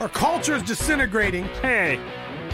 Our culture is disintegrating. Hey,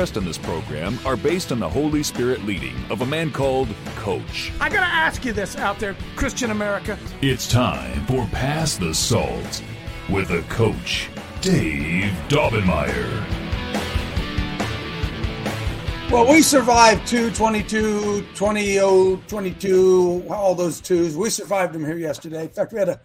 in this program are based on the Holy Spirit leading of a man called Coach. I gotta ask you this out there, Christian America. It's time for Pass the Salt with a coach, Dave Daubenmire. Well, we survived 2, 22, 20, 22, all those twos. We survived them here yesterday. In fact, we had a,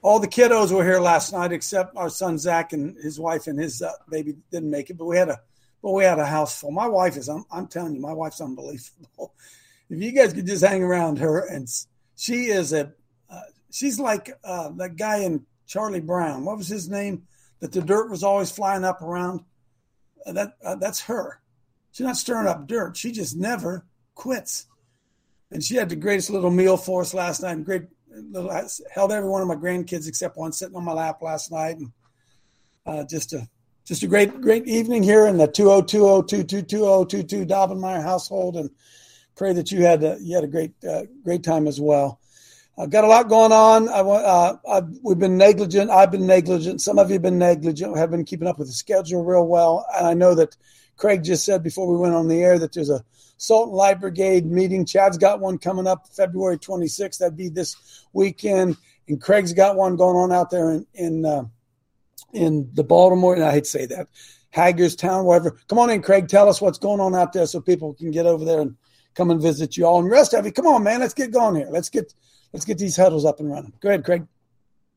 all the kiddos were here last night except our son Zach and his wife and his uh, baby didn't make it, but we had a, but we had a house full. My wife is, I'm, I'm telling you, my wife's unbelievable. If you guys could just hang around her, and she is a, uh, she's like uh, that guy in Charlie Brown. What was his name? That the dirt was always flying up around. Uh, that uh, that's her. She's not stirring up dirt. She just never quits. And she had the greatest little meal for us last night. And great little I held every one of my grandkids except one sitting on my lap last night. And uh, just a just a great great evening here in the 202022222 Daubenmire household. And pray that you had a, you had a great uh, great time as well. I've got a lot going on. I want. Uh, I've, we've been negligent. I've been negligent. Some of you have been negligent. Have been keeping up with the schedule real well. And I know that Craig just said before we went on the air that there's a Salt and Light Brigade meeting. Chad's got one coming up February 26th. That'd be this weekend. And Craig's got one going on out there in in, uh, in the Baltimore. And I hate to say that, Hagerstown, wherever. Come on in, Craig. Tell us what's going on out there so people can get over there and come and visit you all. And rest of you, come on, man. Let's get going here. Let's get let's get these huddles up and running. Go ahead, Craig.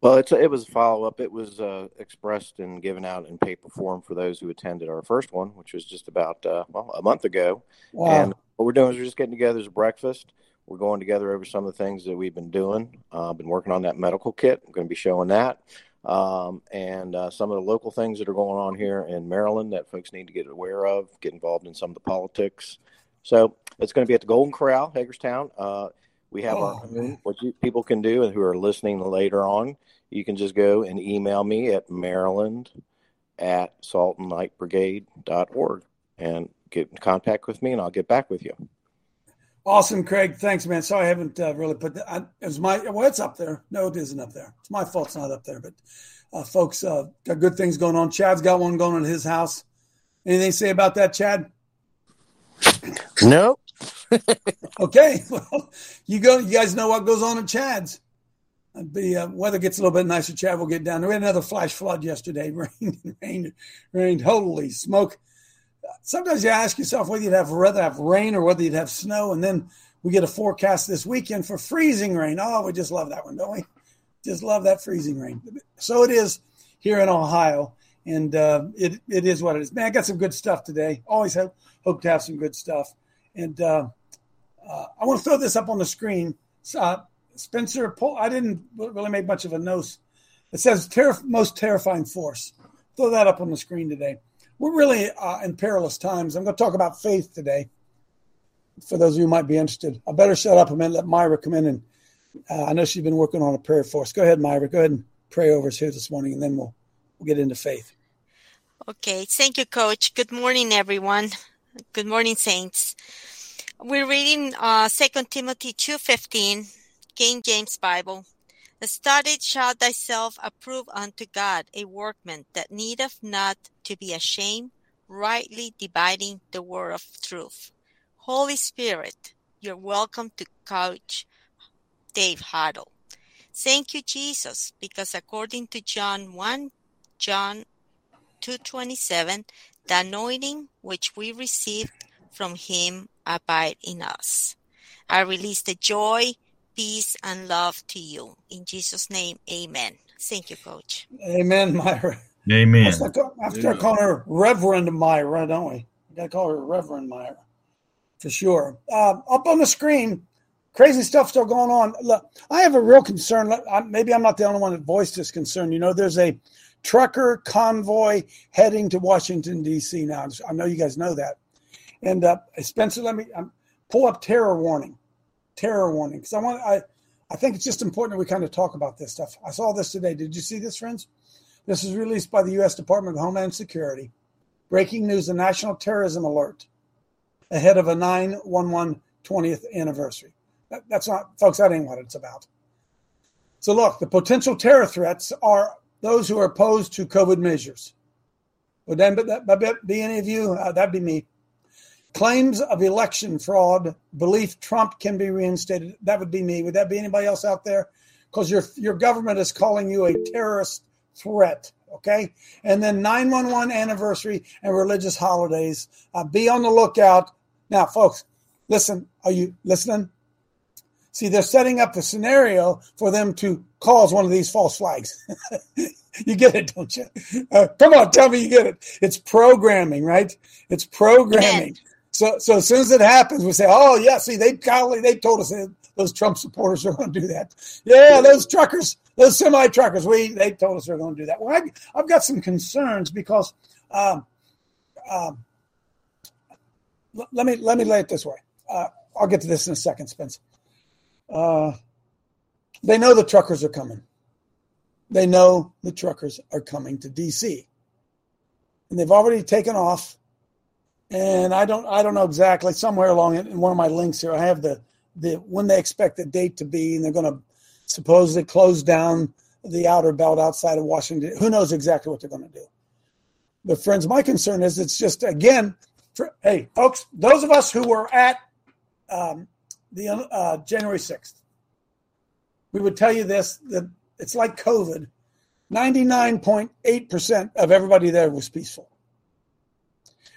Well, it's a, it was a follow up. It was uh, expressed and given out in paper form for those who attended our first one, which was just about uh, well a month ago. Wow. And what we're doing is we're just getting together as a breakfast. We're going together over some of the things that we've been doing. Uh, been working on that medical kit. I'm going to be showing that, um, and uh, some of the local things that are going on here in Maryland that folks need to get aware of. Get involved in some of the politics. So it's going to be at the Golden Corral, Hagerstown. Uh, we have Oh, our own, what you, people can do and who are listening later on. You can just go and email me at Maryland at saltandlightbrigade.org and get in contact with me and I'll get back with you. Awesome, Craig. Thanks, man. Sorry, I haven't uh, really put that. I, it was my well, it's up there. No, it isn't up there. It's my fault. It's not up there. But uh, folks, uh, got good things going on. Chad's got one going on his house. Anything to say about that, Chad? Nope. Okay. Well, you go. You guys know what goes on at Chad's. It'd uh, weather gets a little bit nicer. Chad will get down. there. We had another flash flood yesterday. Rain, rain, rain. Holy smoke! Sometimes you ask yourself whether you'd have rather have rain or whether you'd have snow, and then we get a forecast this weekend for freezing rain. Oh, we just love that one, don't we? Just love that freezing rain. So it is here in Ohio, and uh, it it is what it is. Man, I got some good stuff today. Always hope hope to have some good stuff, and. Uh, uh, I want to throw this up on the screen. Uh, Spencer, pull, I didn't really make much of a note. It says most terrifying force. Throw that up on the screen today. We're really uh, in perilous times. I'm going to talk about faith today. For those of you who might be interested, I better shut up a minute. Let Myra come in, and uh, I know she's been working on a prayer for us. Go ahead, Myra. Go ahead and pray over us here this morning, and then we'll we'll get into faith. Okay, thank you, Coach. Good morning, everyone. Good morning, saints. We're reading uh, 2 Timothy 2.15, King James Bible. Study show thyself approve unto God, a workman that needeth not to be ashamed, rightly dividing the word of truth. Holy Spirit, you're welcome to Coach Dave Huddle. Thank you, Jesus, because according to John 1, John 2.27, the anointing which we received from him abide in us. I release the joy, peace, and love to you. In Jesus' name, amen. Thank you, Coach. Amen, Myra. Amen. I have to I have to start her Reverend Myra, don't we? We got to call her Reverend Myra for sure. Uh, up on the screen, crazy stuff still going on. Look, I have a real concern. Maybe I'm not the only one that voiced this concern. You know, there's a trucker convoy heading to Washington D.C. Now I know you guys know that. And uh, Spencer, let me um, pull up terror warning, terror warning, because I want I I think it's just important that we kind of talk about this stuff. I saw this today. Did you see this, friends? This is released by the U.S. Department of Homeland Security. Breaking news: a national terrorism alert ahead of a 9/11 20th anniversary. That, that's not, folks. That ain't what it's about. So look, the potential terror threats are those who are opposed to COVID measures. Would that be any of you? Uh, that'd be me. Claims of election fraud, belief Trump can be reinstated. That would be me. Would that be anybody else out there? Because your your government is calling you a terrorist threat. Okay, and then 911 anniversary and religious holidays. Uh, be on the lookout. Now, folks, listen. Are you listening? See, they're setting up the scenario for them to cause one of these false flags. you get it, don't you? Uh, come on, tell me you get it. It's programming, right? It's programming. So, so as soon as it happens, we say, "Oh, yeah, see, they golly, they told us that those Trump supporters are going to do that. Yeah, those truckers, those semi truckers, we they told us they're going to do that. Well, I, have got some concerns because, um, um, let me let me lay it this way. Uh, I'll get to this in a second, Spence. Uh, they know the truckers are coming. They know the truckers are coming to DC. And they've already taken off. And I don't I don't know exactly somewhere along in one of my links here. I have the the when they expect the date to be, and they're going to supposedly close down the outer belt outside of Washington. Who knows exactly what they're going to do? But friends, my concern is it's just again, for, hey folks, those of us who were at um, the uh, January 6th. We would tell you this that it's like COVID. 99.8% of everybody there was peaceful.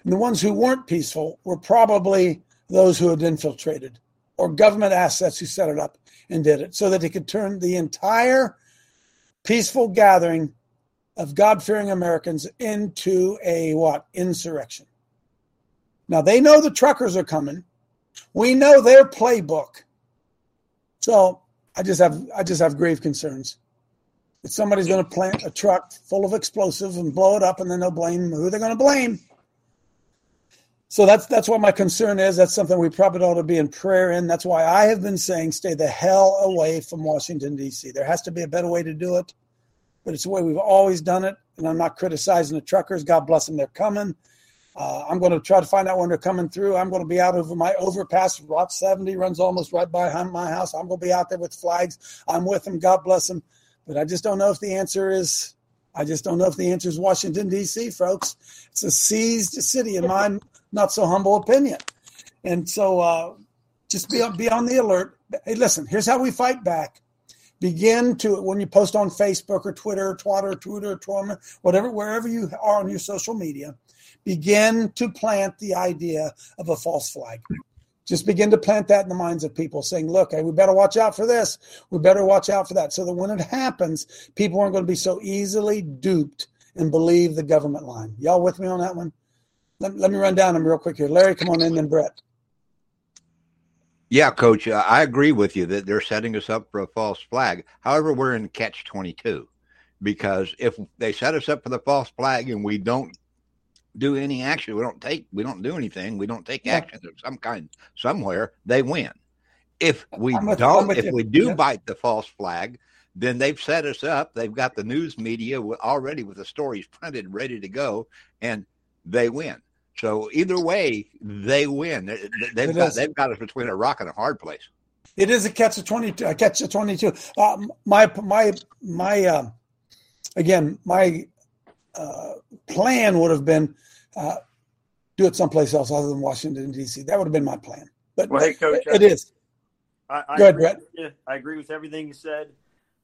And the ones who weren't peaceful were probably those who had infiltrated or government assets who set it up and did it so that they could turn the entire peaceful gathering of God fearing Americans into a what? Insurrection. Now they know the truckers are coming. We know their playbook. So I just have I just have grave concerns. That somebody's going to plant a truck full of explosives and blow it up, and then they'll blame who they're going to blame. So that's that's what my concern is. That's something we probably ought to be in prayer in. That's why I have been saying stay the hell away from Washington D.C. There has to be a better way to do it, but it's the way we've always done it. And I'm not criticizing the truckers. God bless them. They're coming. Uh, I'm going to try to find out when they're coming through. I'm going to be out over my overpass. Route 70 runs almost right behind my house. I'm going to be out there with flags. I'm with them. God bless them. But I just don't know if the answer is. I just don't know if the answer is Washington D.C., folks. It's a seized city, in my not so humble opinion. And so, uh, just be be on the alert. Hey, listen. Here's how we fight back begin to when you post on Facebook or Twitter, Twitter, Twitter, Twitter, whatever, wherever you are on your social media, begin to plant the idea of a false flag. Just begin to plant that in the minds of people, saying, "Look, hey, we better watch out for this. We better watch out for that." So that when it happens, people aren't going to be so easily duped and believe the government line. Y'all with me on that one? Let, let me run down them real quick here. Larry, come on in, then Brett. Yeah, coach, uh, I agree with you that they're setting us up for a false flag. However, we're in catch 22 because if they set us up for the false flag and we don't do any action, we don't take, we don't do anything, we don't take yeah. action of some kind somewhere, they win. If we don't, if you. we do yeah. bite the false flag, then they've set us up. They've got the news media already with the stories printed, ready to go, and they win. So either way, they win. They've got, they've got us between a rock and a hard place. It is a catch of twenty two. A catch of twenty two. Uh, my my my. Uh, again, my uh, plan would have been uh, do it someplace else other than Washington D.C. That would have been my plan. But well, hey, coach, it I, is. I, I Go ahead, Brett. I agree with everything you said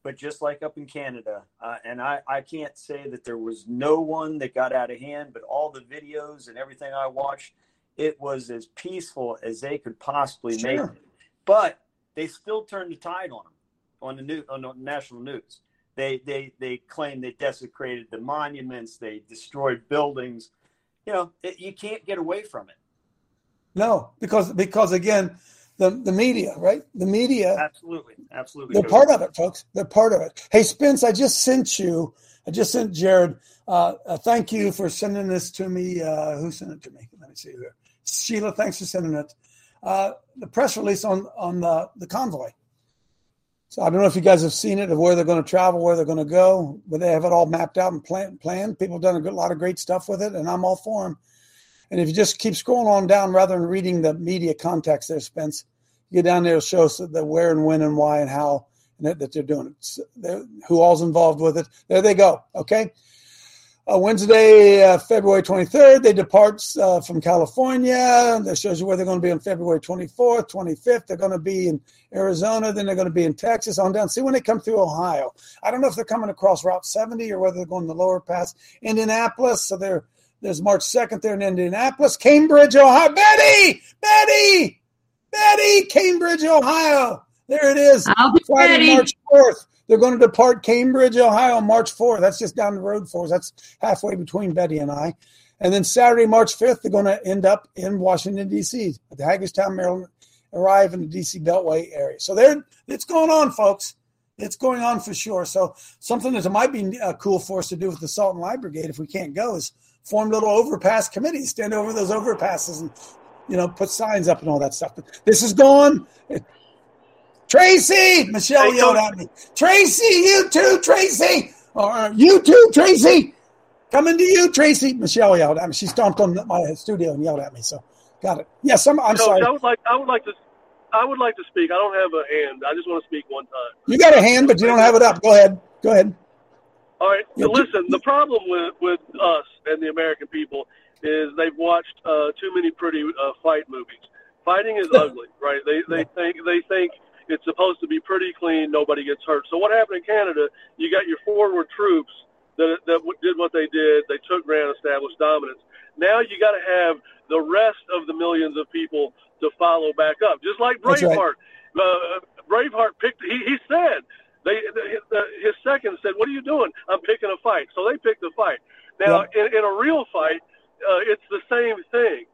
but just like up in Canada, uh, and I, I can't say that there was no one that got out of hand, but all the videos and everything I watched, it was as peaceful as they could possibly sure. make it. But they still turned the tide on them on the new on the national news. They they they claim they desecrated the monuments, they destroyed buildings. You know, it, you can't get away from it. No, because because again, the, the media, right? The media. Absolutely. Absolutely. They're part of it, folks. They're part of it. Hey, Spence, I just sent you, I just sent Jared, uh, uh, thank you for sending this to me. Uh, who sent it to me? Let me see here. Sheila, thanks for sending it. Uh, the press release on, on the, the convoy. So I don't know if you guys have seen it of where they're going to travel, where they're going to go, but they have it all mapped out and plan, planned. People have done a good, lot of great stuff with it, and I'm all for them. And if you just keep scrolling on down rather than reading the media context there, Spence, you get down there, it shows the where and when and why and how and that, that they're doing it, they're, who all's involved with it. There they go. Okay. Uh, Wednesday, uh, February 23rd, they depart uh, from California. That shows you where they're going to be on February 24th, 25th. They're going to be in Arizona. Then they're going to be in Texas on down. See when they come through Ohio. I don't know if they're coming across Route 70 or whether they're going the lower pass. Indianapolis. So they're there's March 2nd there in Indianapolis. Cambridge, Ohio. Betty! Betty! Betty! Cambridge, Ohio. There it is. I'll be Friday, ready. March 4th. They're going to depart Cambridge, Ohio, March 4th. That's just down the road for us. That's halfway between Betty and I. And then Saturday, March 5th, they're going to end up in Washington, D.C., at the Hagerstown, Maryland, arrive in the D.C. Beltway area. So there, it's going on, folks. It's going on for sure. So something that might be uh, cool for us to do with the Salt and Light Brigade if we can't go is form little overpass committees, stand over those overpasses and, you know, put signs up and all that stuff. But this is gone. Tracy, Michelle Hey, yelled at me. Tracy, you too, Tracy. Or uh, you too, Tracy. Coming to you, Tracy. Michelle yelled at me. She stomped on my studio and yelled at me. So got it. Yes, I'm, I'm sorry. I would like I would like to I would like to speak. I don't have a hand. I just want to speak one time. You got a hand, but you don't have it up. Go ahead. Go ahead. All right. So listen, the problem with with us and the American people is they've watched uh, too many pretty uh, fight movies. Fighting is ugly, right? They they think they think it's supposed to be pretty clean, nobody gets hurt. So what happened in Canada? You got your forward troops that that did what they did. They took ground, established dominance. Now you got to have the rest of the millions of people to follow back up, just like That's right. Braveheart. Uh, Braveheart picked. He, he said they the, the, his second said, "What are you doing? I'm picking a fight." So they picked a fight. Now, in, in a real fight, uh, it's the same thing.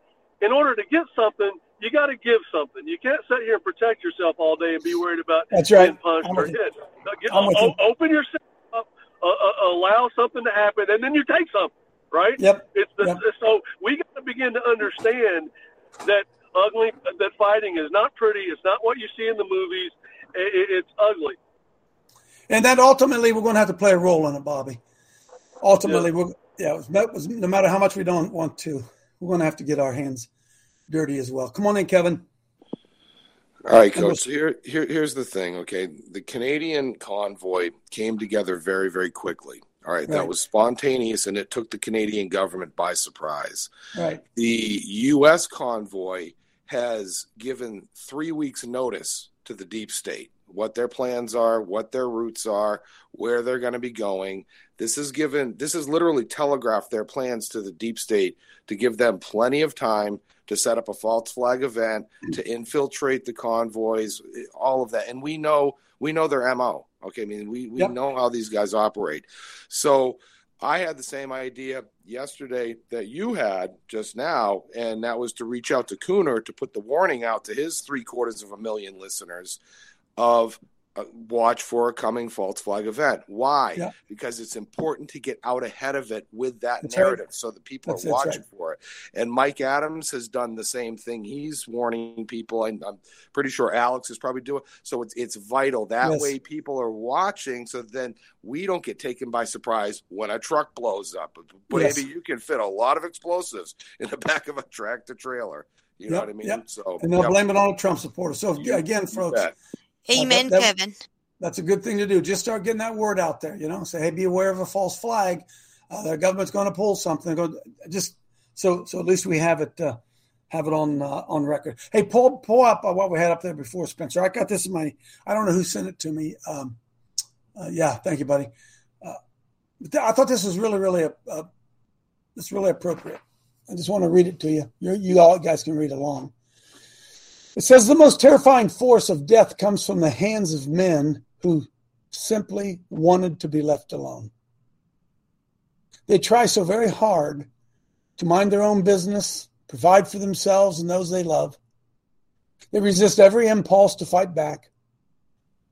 In order to get something, you got to give something. You can't sit here and protect yourself all day and be worried about That's right. being punched I'm or hit. Get- o- open yourself up, uh, uh, allow something to happen, and then you take something. Right? Yep. It's the, Yep. so we got to begin to understand that ugly that fighting is not pretty. It's not what you see in the movies. It, it, it's ugly. And that ultimately we're going to have to play a role in it, Bobby. Ultimately, we're yeah. that was- No matter how much we don't want to, we're going to have to get our hands dirty as well. Come on in, Kevin. All right, we'll- coach. So here, here, here's the thing. Okay, the Canadian convoy came together very, very quickly. All right, that was spontaneous, and it took the Canadian government by surprise. Right. The U.S. convoy has given three weeks' notice to the deep state what their plans are, what their routes are, where they're going to be going. This is given. This is literally telegraphed their plans to the deep state to give them plenty of time to set up a false flag event, mm. to infiltrate the convoys, all of that. And we know we know their mo. Okay, I mean we we Yep. know how these guys operate. So I had the same idea yesterday that you had just now, and that was to reach out to Cooner to put the warning out to his three quarters of a million listeners of Uh, watch for a coming false flag event. Why? Yeah. Because it's important to get out ahead of it with that That's right. narrative so that people That's- are watching for it. And Mike Adams has done the same thing. He's warning people, and I'm pretty sure Alex is probably doing. So it's it's vital that Yes. way people are watching, so then we don't get taken by surprise when a truck blows up. But Yes. maybe you can fit a lot of explosives in the back of a tractor trailer. You know what I mean? yep. So And they'll yep. blame it on a Trump supporter. So again, folks. Amen, that- that- Kevin. that's a good thing to do. Just start getting that word out there. You know, say, hey, be aware of a false flag. Uh, the government's going to pull something. Go just so so at least we have it uh, have it on uh, on record. Hey, pull pull up uh, what we had up there before, Spencer. I got this in my. I don't know who sent it to me. Um, uh, yeah, thank you, buddy. Uh, th- I thought this was really really a, a it's really appropriate. I just want to read it to you. you you all guys can read along. It says the most terrifying force of death comes from the hands of men who simply wanted to be left alone. They try so very hard to mind their own business, provide for themselves and those they love. They resist every impulse to fight back,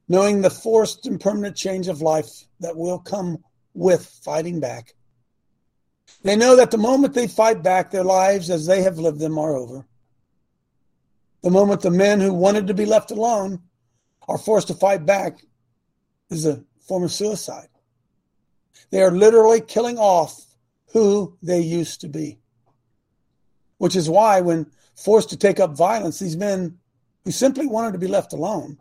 knowing the forced and permanent change of life that will come with fighting back. They know that the moment they fight back, their lives as they have lived them are over. The moment the men who wanted to be left alone are forced to fight back is a form of suicide. They are literally killing off who they used to be. Which is why, when forced to take up violence, these men who simply wanted to be left alone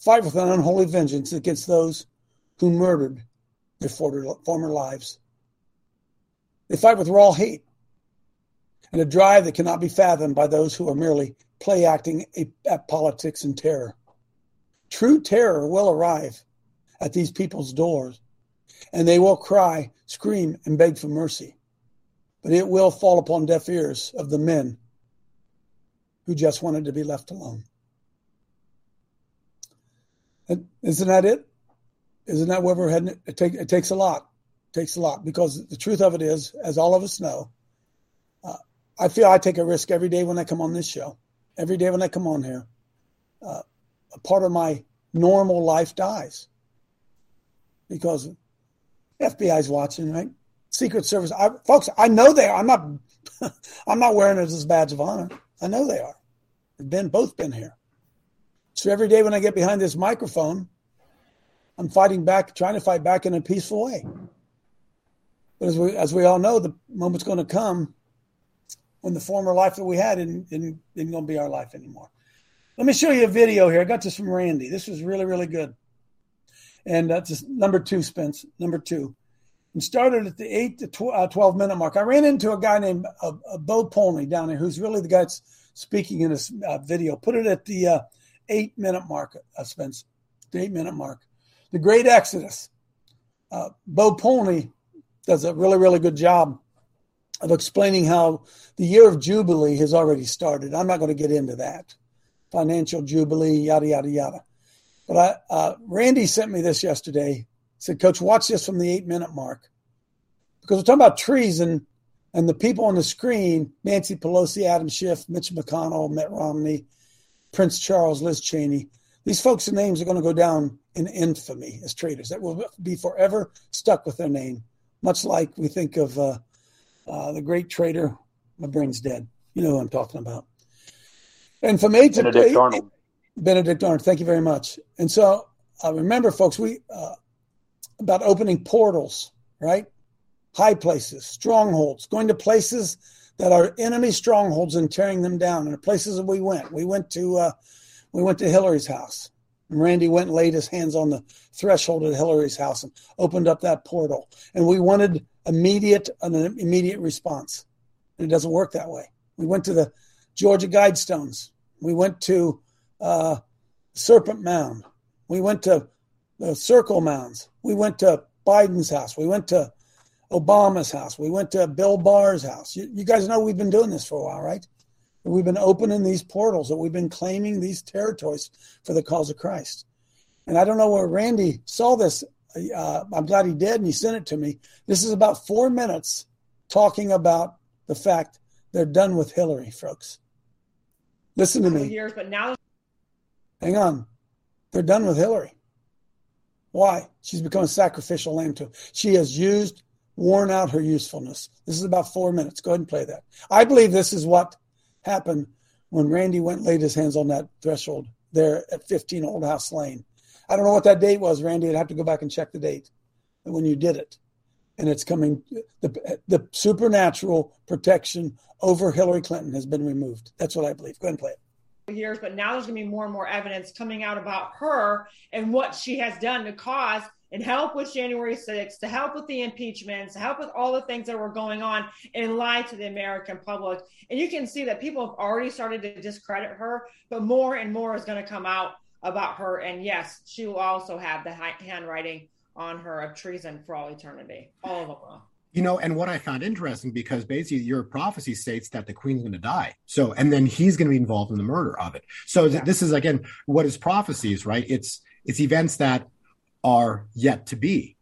fight with an unholy vengeance against those who murdered their former lives. They fight with raw hate and a drive that cannot be fathomed by those who are merely play acting at politics and terror. True terror will arrive at these people's doors, and they will cry, scream, and beg for mercy. But it will fall upon deaf ears of the men who just wanted to be left alone. Isn't that it? Isn't that where we're heading? It, take, it takes a lot. It takes a lot because the truth of it is, as all of us know, I feel I take a risk every day when I come on this show, every day when I come on here. Uh, a part of my normal life dies because FBI's watching, right? Secret Service, I, folks. I know they are. I'm not. I'm not wearing it as a badge of honor. I know they are. They've been both been here. So every day when I get behind this microphone, I'm fighting back, trying to fight back in a peaceful way. But as we as we all know, the moment's going to come when the former life that we had isn't, isn't, isn't going to be our life anymore. Let me show you a video here. I got this from Randy. This was really, really good. And that's number two, Spence, number two. And started at the 8 to uh, 12 minute mark. I ran into a guy named uh, uh, Bo Polney down there, who's really the guy that's speaking in this uh, video. Put it at the uh, eight minute mark, uh, Spence, the eight minute mark. The Great Exodus. Bo Polney does a really, really good job of explaining how the year of Jubilee has already started. I'm not going to get into that. Financial Jubilee, yada, yada, yada. But I, uh, Randy sent me this yesterday. He said, Coach, watch this from the eight minute mark. Because we're talking about treason and the people on the screen Nancy Pelosi, Adam Schiff, Mitch McConnell, Mitt Romney, Prince Charles, Liz Cheney. These folks' names are going to go down in infamy as traitors. That will be forever stuck with their name, much like we think of uh, uh, the great traitor. My brain's dead. You know who I'm talking about. And from eight Benedict to eight, Arnold. Benedict Arnold. Thank you very much. And so uh, remember, folks, we uh, about opening portals, right? High places, strongholds, going to places that are enemy strongholds and tearing them down. And the places that we went, we went to uh, we went to Hillary's house. And Randy went and laid his hands on the threshold at Hillary's house and opened up that portal. And we wanted immediate an immediate response. And it doesn't work that way. We went to the Georgia Guidestones. We went to uh, Serpent Mound. We went to the Circle Mounds. We went to Biden's house. We went to Obama's house. We went to Bill Barr's house. You, you guys know we've been doing this for a while, right? We've been opening these portals, that we've been claiming these territories for the cause of Christ. And I don't know where Randy saw this. Uh, I'm glad he did, and he sent it to me. This is about four minutes talking about the fact they're done with Hillary, folks. Listen to me. Years, but now, hang on. They're done with Hillary. Why? She's become a sacrificial lamb to. She has used, worn out her usefulness. This is about four minutes. Go ahead and play that. I believe this is what happened when Randy went and laid his hands on that threshold there at 15 Old House Lane. I don't know what that date was, Randy. I'd have to go back and check the date when you did it. And it's coming, the, the supernatural protection over Hillary Clinton has been removed. That's what I believe. Go ahead and play it years, but now there's going to be more and more evidence coming out about her and what she has done to cause and help with January 6th, to help with the impeachments, to help with all the things that were going on and lie to the American public. And you can see that people have already started to discredit her, but more and more is going to come out about her. And yes, she will also have the handwriting on her of treason for all eternity. All of them. You know, and what I found interesting because basically your prophecy states that the queen's going to die. So, and then he's going to be involved in the murder of it. So yeah. this is again what is prophecies, right? It's it's events that are yet to be.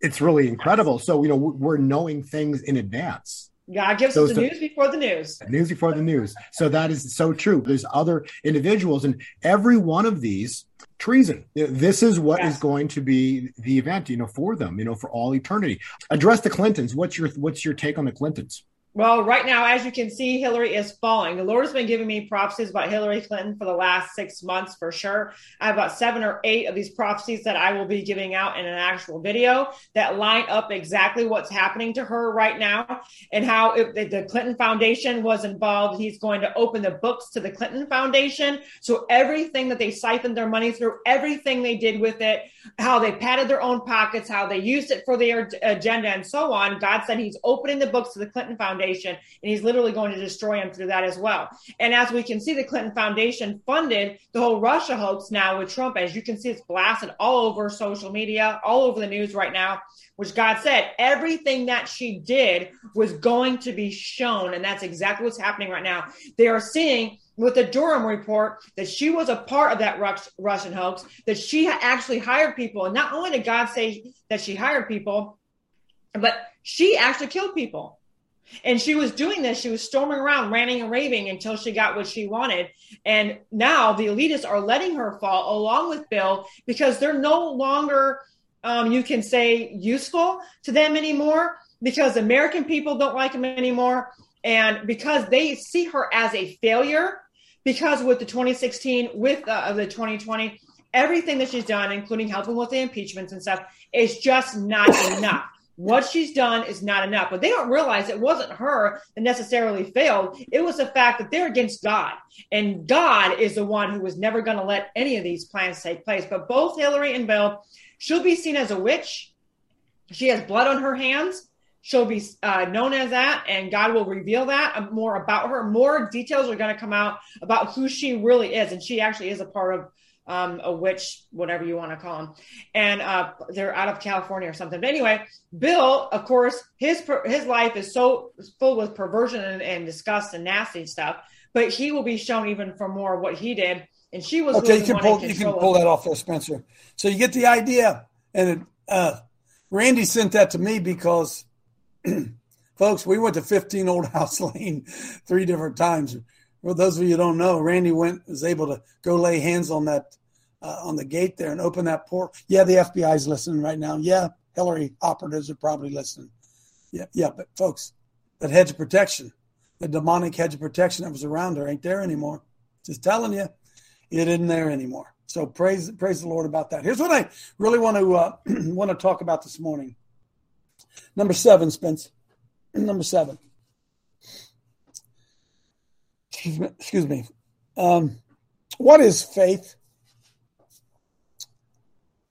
It's really incredible. So you know we're knowing things in advance. God gives us the news before the news. News before the news. So that is so true. There's other individuals, and every one of these treason. This is what yes. is going to be the event, you know, for them, you know, for all eternity. Address the Clintons. What's your what's your take on the Clintons? Well, right now, as you can see, Hillary is falling. The Lord has been giving me prophecies about Hillary Clinton for the last six months for sure. I have about seven or eight of these prophecies that I will be giving out in an actual video that line up exactly what's happening to her right now and how if the Clinton Foundation was involved. He's going to open the books to the Clinton Foundation. So everything that they siphoned their money through, everything they did with it, how they padded their own pockets, how they used it for their agenda, and so on. God said He's opening the books to the Clinton Foundation, and He's literally going to destroy them through that as well. And as we can see, the Clinton Foundation funded the whole Russia hoax now with Trump. As you can see, it's blasted all over social media, all over the news right now, which God said everything that she did was going to be shown. And that's exactly what's happening right now. They are seeing with the Durham report that she was a part of that Rus- Russian hoax, that she actually hired people. And not only did God say that she hired people, but she actually killed people. And she was doing this. She was storming around, ranting and raving until she got what she wanted. And now the elitists are letting her fall along with Bill because they're no longer, um, you can say, useful to them anymore because American people don't like him anymore. And because they see her as a failure because with the 2016, with uh, the 2020, everything that she's done, including helping with the impeachments and stuff, is just not enough. What she's done is not enough. But they don't realize it wasn't her that necessarily failed. It was the fact that they're against God. And God is the one who was never going to let any of these plans take place. But both Hillary and Bill, she'll be seen as a witch. She has blood on her hands. She'll be uh, known as that, and God will reveal that uh, more about her. More details are going to come out about who she really is, and she actually is a part of um, a witch, whatever you want to call them, and uh, they're out of California or something. But anyway, Bill, of course, his his life is so full with perversion and, and disgust and nasty stuff. But he will be shown even for more of what he did, and she was okay. You can pull you can pull that off there, Spencer. So you get the idea, and uh, Randy sent that to me because Folks, we went to 15 Old House Lane three different times. For those of you who don't know, Randy went was able to go lay hands on that uh, on the gate there and open that port. Yeah, the FBI's listening right now. Yeah, Hillary operatives are probably listening. Yeah, yeah, but folks, that hedge of protection, the demonic hedge of protection that was around her, ain't there anymore. Just telling you, it isn't there anymore. So praise praise the Lord about that. Here's what I really want to uh, want to talk about this morning. Number seven, Spence. Number seven. Excuse me. Excuse me. Um, what is faith?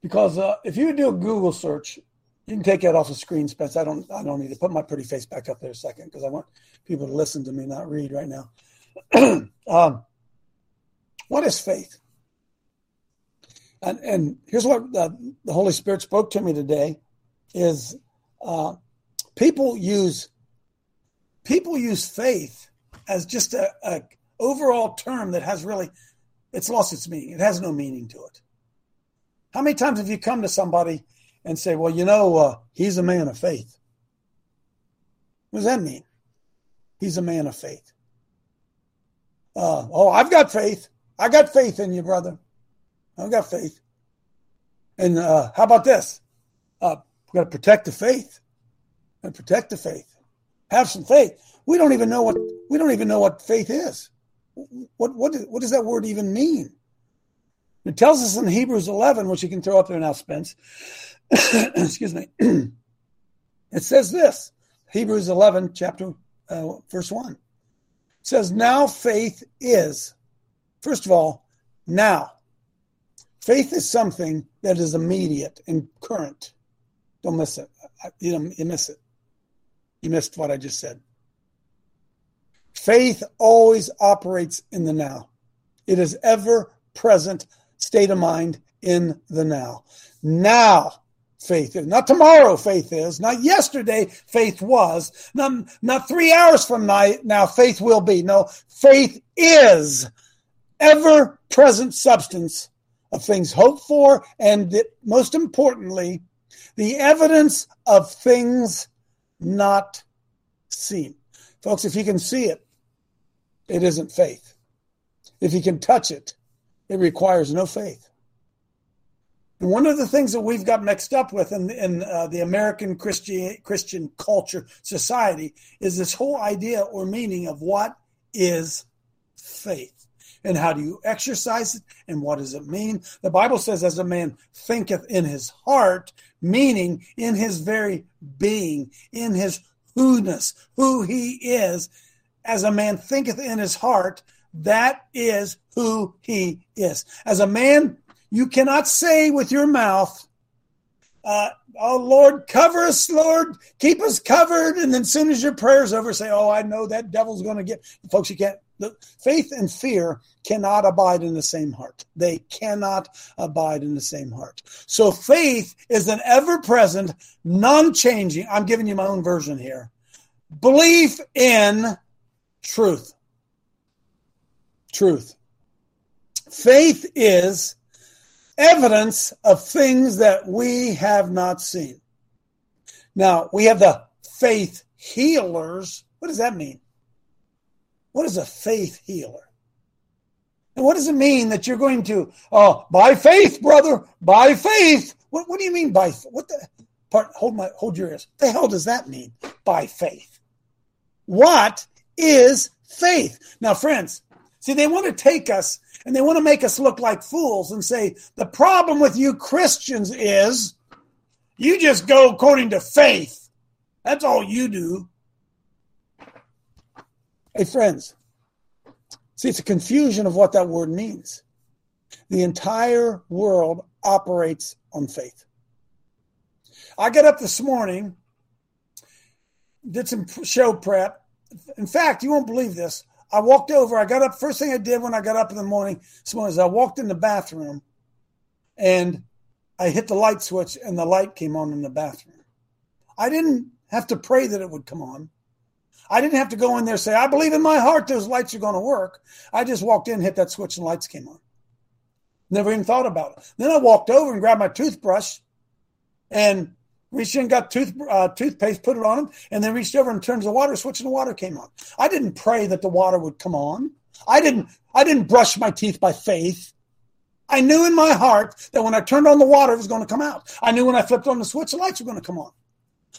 Because uh, if you do a Google search, you can take that off the screen, Spence. I don't. I don't need to put my pretty face back up there a second because I want people to listen to me, not read right now. um, what is faith? And, and here's what uh, the Holy Spirit spoke to me today: is uh, people use people use faith as just a, a, overall term that has really it's lost its meaning. It has no meaning to it. How many times have you come to somebody and say, "Well, you know, uh, he's a man of faith"? What does that mean? He's a man of faith. Uh, oh, I've got faith. I got faith in you, brother. I've got faith. And uh, how about this? We got to protect the faith and protect the faith. Have some faith. We don't even know what we don't even know what faith is. What what what does that word even mean? It tells us in Hebrews 11, which you can throw up there now, Spence. Excuse me. it says this Hebrews 11, chapter, uh, verse 1. It says, Now faith is, first of all, now. Faith is something that is immediate and current. Don't miss it. You, you miss it. You missed what I just said. Faith always operates in the now. It is ever present state of mind in the now. Now, faith is. Not tomorrow, faith is. Not yesterday, faith was. Not, not three hours from now, now, faith will be. No, faith is ever present substance of things hoped for, and most importantly, the evidence of things not seen. Folks, if you can see it, it isn't faith. If you can touch it, it requires no faith. And one of the things that we've got mixed up with in, in uh, the American Christian, Christian culture society is this whole idea or meaning of what is faith and how do you exercise it and what does it mean? The Bible says, as a man thinketh in his heart, meaning in his very being, in his who-ness, who he is, as a man thinketh in his heart, that is who he is. As a man, you cannot say with your mouth, uh, oh Lord, cover us, Lord, keep us covered. And then as soon as your prayer's over, say, oh, I know that devil's going to get. Folks, you can't. The faith and fear cannot abide in the same heart. They cannot abide in the same heart. So faith is an ever-present, non-changing. I'm giving you my own version here. Belief in truth. Truth. Faith is evidence of things that we have not seen. Now, we have the faith healers. What does that mean? What is a faith healer? And what does it mean that you're going to, oh, by faith, brother, by faith? What, what do you mean by, what the, part, hold my, hold your ears. The hell does that mean? By faith. What is faith? Now, friends, see, they want to take us and they want to make us look like fools and say, the problem with you Christians is you just go according to faith. That's all you do. Hey, friends, see, it's a confusion of what that word means. The entire world operates on faith. I got up this morning, did some show prep. In fact, you won't believe this. I walked over. I got up. First thing I did when I got up in the morning this morning is I walked in the bathroom, and I hit the light switch, and the light came on in the bathroom. I didn't have to pray that it would come on. I didn't have to go in there say, I believe in my heart those lights are going to work. I just walked in, hit that switch, and lights came on. Never even thought about it. Then I walked over and grabbed my toothbrush and reached in, got tooth uh, toothpaste, put it on him, and then reached over and turned the water switch, and the water came on. I didn't pray that the water would come on. I didn't. I didn't brush my teeth by faith. I knew in my heart that when I turned on the water, it was going to come out. I knew when I flipped on the switch, the lights were going to come on.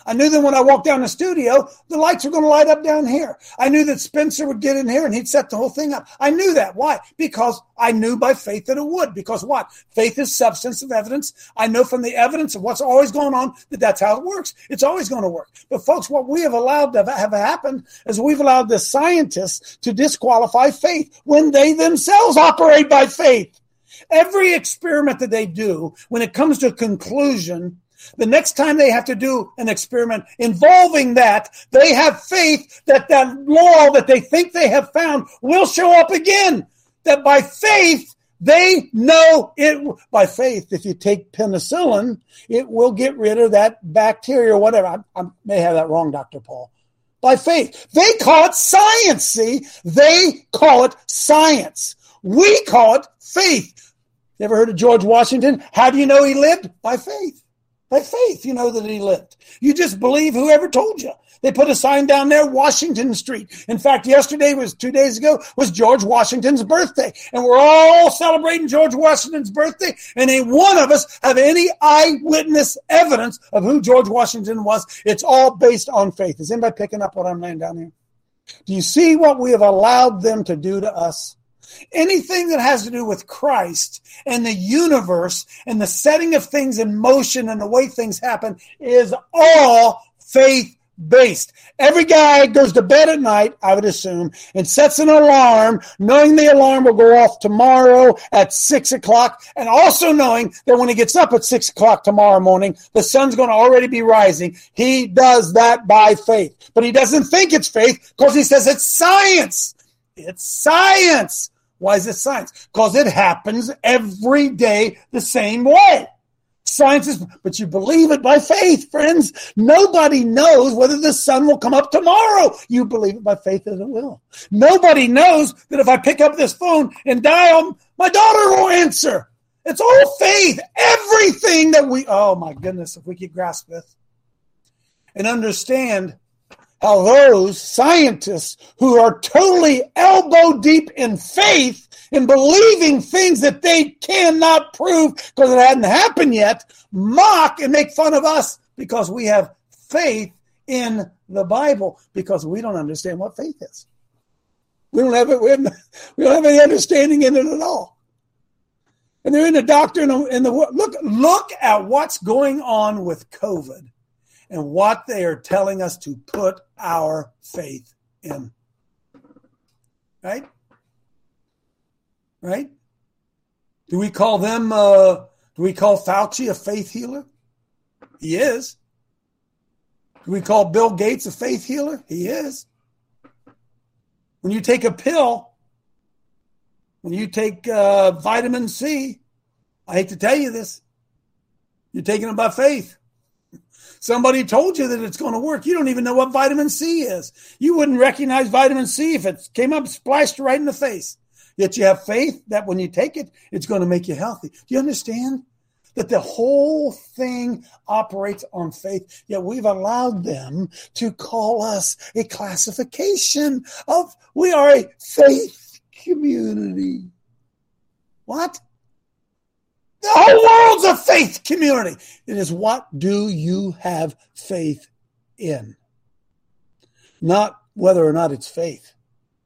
I knew that when I walked down the studio, the lights were going to light up down here. I knew that Spencer would get in here and he'd set the whole thing up. I knew that. Why? Because I knew by faith that it would. Because what? Faith is substance of evidence. I know from the evidence of what's always going on that that's how it works. It's always going to work. But folks, what we have allowed to have happened is we've allowed the scientists to disqualify faith when they themselves operate by faith. Every experiment that they do, when it comes to a conclusion, the next time they have to do an experiment involving that, they have faith that that law that they think they have found will show up again. That by faith, they know it by faith. If you take penicillin, it will get rid of that bacteria or whatever. I, I may have that wrong, Dr. Paul. By faith. They call it science. See, they call it science. We call it faith. You ever heard of George Washington? How do you know he lived? By faith. By faith, you know that he lived. You just believe whoever told you. They put a sign down there, Washington Street. In fact, yesterday was two days ago was George Washington's birthday, and we're all celebrating George Washington's birthday. And ain't one of us have any eyewitness evidence of who George Washington was. It's all based on faith. Is anybody picking up what I'm laying down here? Do you see what we have allowed them to do to us? Anything that has to do with Christ and the universe and the setting of things in motion and the way things happen is all faith based. Every guy goes to bed at night, I would assume, and sets an alarm, knowing the alarm will go off tomorrow at six o'clock, and also knowing that when he gets up at six o'clock tomorrow morning, the sun's going to already be rising. He does that by faith, but he doesn't think it's faith because he says it's science. It's science. Why is it science? Because it happens every day the same way. Science is, but you believe it by faith, friends. Nobody knows whether the sun will come up tomorrow. You believe it by faith that it will. Nobody knows that if I pick up this phone and dial, my daughter will answer. It's all faith. Everything that we, oh my goodness, if we could grasp this and understand how those scientists who are totally elbow deep in faith in believing things that they cannot prove because it hadn't happened yet mock and make fun of us because we have faith in the Bible because we don't understand what faith is. We don't have it. We, have, we don't have any understanding in it at all. And they're in the doctrine in the look. Look at what's going on with COVID and what they are telling us to put our faith in. Right? Right? Do we call them? Uh, do we call Fauci a faith healer? He is. Do we call Bill Gates a faith healer? He is. When you take a pill, when you take uh, vitamin C, I hate to tell you this, you're taking it by faith. Somebody told you that it's going to work. You don't even know what vitamin C is. You wouldn't recognize vitamin C if it came up splashed right in the face. Yet you have faith that when you take it, it's going to make you healthy. Do you understand? that the whole thing operates on faith, yet we've allowed them to call us a classification of we are a faith community. What? The whole world's a faith community. It is what do you have faith in? Not whether or not it's faith,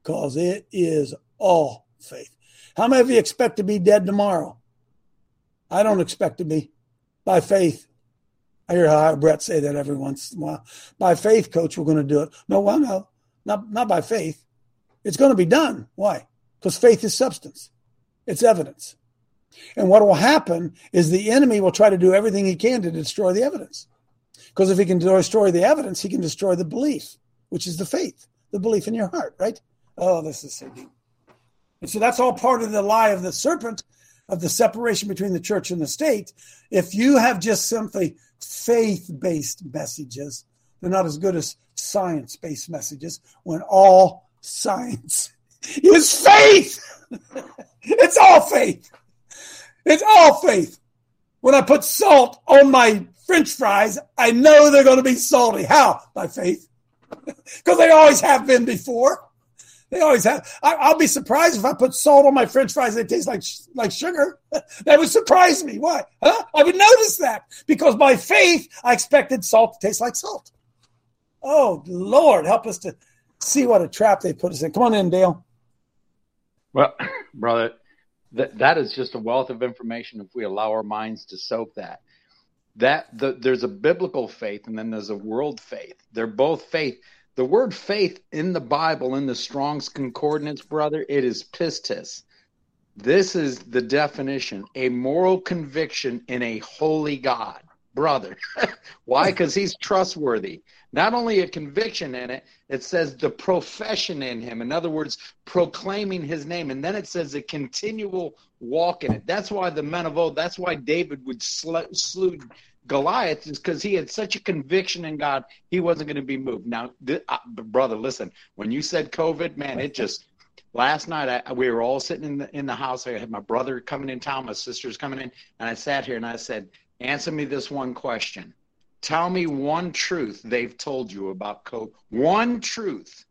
because it is all faith. How many of you expect to be dead tomorrow? I don't expect to be by faith. I hear how Brett say that every once in a while. By faith, coach, we're going to do it. No, well, no, not, not by faith. It's going to be done. Why? Because faith is substance, it's evidence. And what will happen is the enemy will try to do everything he can to destroy the evidence. Because if he can destroy the evidence, he can destroy the belief, which is the faith, the belief in your heart, right? Oh, this is so deep. And so that's all part of the lie of the serpent of the separation between the church and the state, if you have just simply faith based messages, they're not as good as science based messages when all science is faith. it's all faith. It's all faith. When I put salt on my french fries, I know they're going to be salty. How? By faith. Because they always have been before. They always have. I, will be surprised if I put salt on my French fries. They taste like like sugar. that would surprise me. Why? Huh? I would notice that because by faith I expected salt to taste like salt. Oh Lord, help us to see what a trap they put us in. Come on in, Dale. Well, brother, that that is just a wealth of information if we allow our minds to soak that. That the, there's a biblical faith and then there's a world faith. They're both faith the word faith in the Bible, in the Strong's Concordance, brother, it is pistis. This is the definition a moral conviction in a holy God. Brother. Why? Because he's trustworthy. Not only a conviction in it, it says the profession in him. In other words, proclaiming his name. And then it says a continual walk in it. That's why the men of old, that's why David would slew Goliath is because he had such a conviction in God, he wasn't going to be moved. Now, th- uh, brother, listen, when you said COVID, man, it just last night I, we were all sitting in the in the house. I had my brother coming in town, my sister's coming in, and I sat here and I said, "Answer me this one question. Tell me one truth they've told you about COVID. One truth."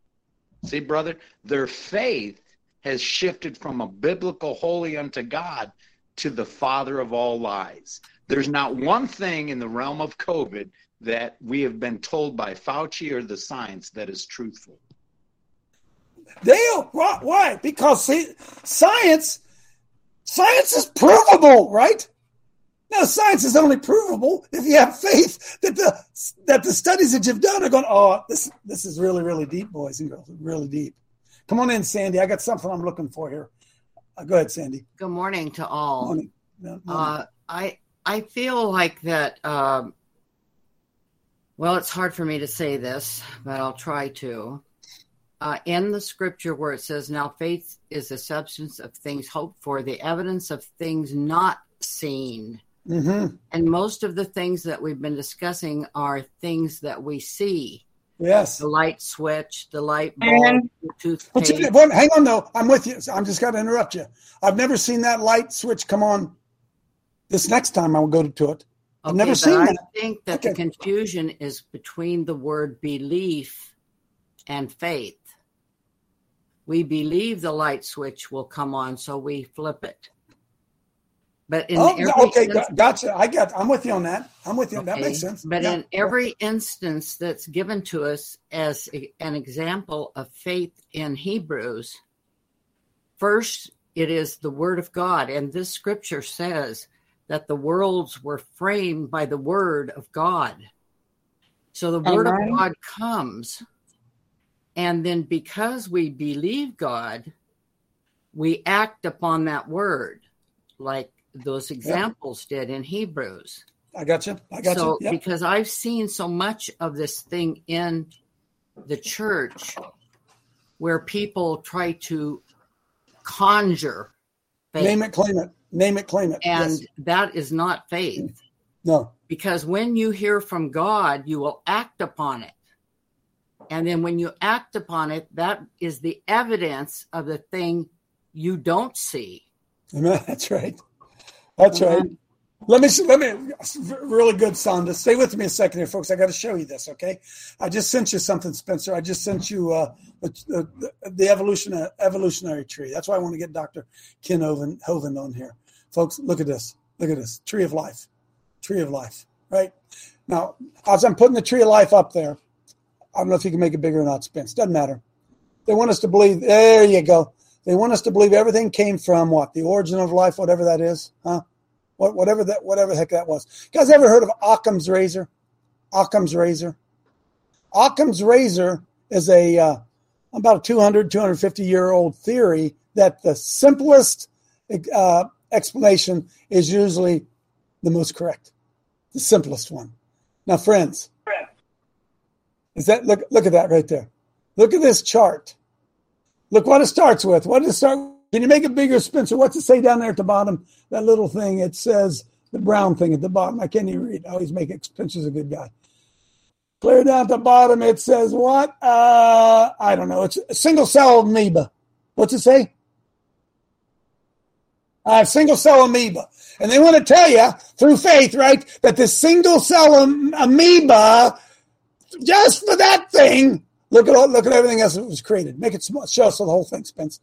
See, brother, their faith has shifted from a biblical holy unto God to the father of all lies. There's not one thing in the realm of COVID that we have been told by Fauci or the science that is truthful. Dale, why? Because see, science, science is provable, right? Now, science is only provable if you have faith that the that the studies that you've done are going. Oh, this this is really really deep, boys and girls, really deep. Come on in, Sandy. I got something I'm looking for here. Uh, go ahead, Sandy. Good morning to all. Morning. morning. Uh, I I feel like that. Um, well, it's hard for me to say this, but I'll try to. Uh, in the scripture where it says, Now faith is the substance of things hoped for, the evidence of things not seen. Mm-hmm. And most of the things that we've been discussing are things that we see. Yes. The light switch, the light bulb, the toothpaste. Well, hang on, though. I'm with you. I'm just got to interrupt you. I've never seen that light switch come on this next time I will go to it. I've okay, never seen I that. I think that Okay. the confusion is between the word belief and faith. We believe the light switch will come on, so we flip it. But in oh, every okay, instance- gotcha. I got. I'm with you on that. I'm with you. That makes sense. But Yeah. in every instance that's given to us as a- an example of faith in Hebrews, first it is the Word of God. And this scripture says that the worlds were framed by the Word of God. So the Word Amen. of God comes. And then because we believe God, we act upon that Word, like those examples did in Hebrews. I got you. I got so, you. Yep. because I've seen so much of this thing in the church where people try to conjure faith. Name it, claim it. Name it, claim it. And Yes. that is not faith. No. Because when you hear from God, you will act upon it. And then when you act upon it, that is the evidence of the thing you don't see. That's right. That's right. Let me let me really good, Sonda. Stay with me a second here, folks. I got to show you this. Okay, I just sent you something, Spencer. I just sent you uh, the, the, the evolution evolutionary tree. That's why I want to get Doctor Kent Hovind, Hovind on here, folks. Look at this. Look at this tree of life. Tree of life. Right now, as I'm putting the tree of life up there, I don't know if you can make it bigger or not, Spence. Doesn't matter. They want us to believe. There you go. They want us to believe everything came from what the origin of life, whatever that is, huh? What, whatever that, whatever the heck that was. You guys ever heard of Occam's razor? Occam's razor. Occam's razor is a uh, about a 200, 250 year old theory that the simplest uh, explanation is usually the most correct, the simplest one. Now, friends, is that look look at that right there? Look at this chart. Look what it starts with. What does it start? Can you make it bigger, Spencer? What's it say down there at the bottom? That little thing. It says the brown thing at the bottom. I can't even read. I always make it. Spencer's a good guy. Clear down at the bottom. It says what? Uh, I don't know. It's a single cell amoeba. What's it say? Uh, single cell amoeba. And they want to tell you through faith, right, that this single cell am- amoeba, just for that thing, look at all, look at everything else that was created. Make it small. Show us the whole thing, Spence.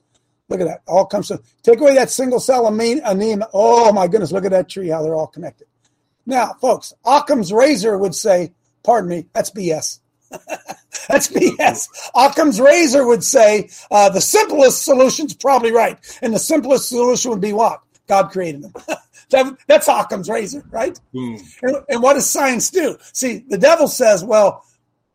Look at that. All comes to take away that single cell anemia. Oh my goodness, look at that tree, how they're all connected. Now, folks, Occam's razor would say, pardon me, that's BS. that's BS. Occam's razor would say uh, the simplest solution's probably right. And the simplest solution would be what? God created them. that, that's Occam's razor, right? And, and what does science do? See, the devil says, well,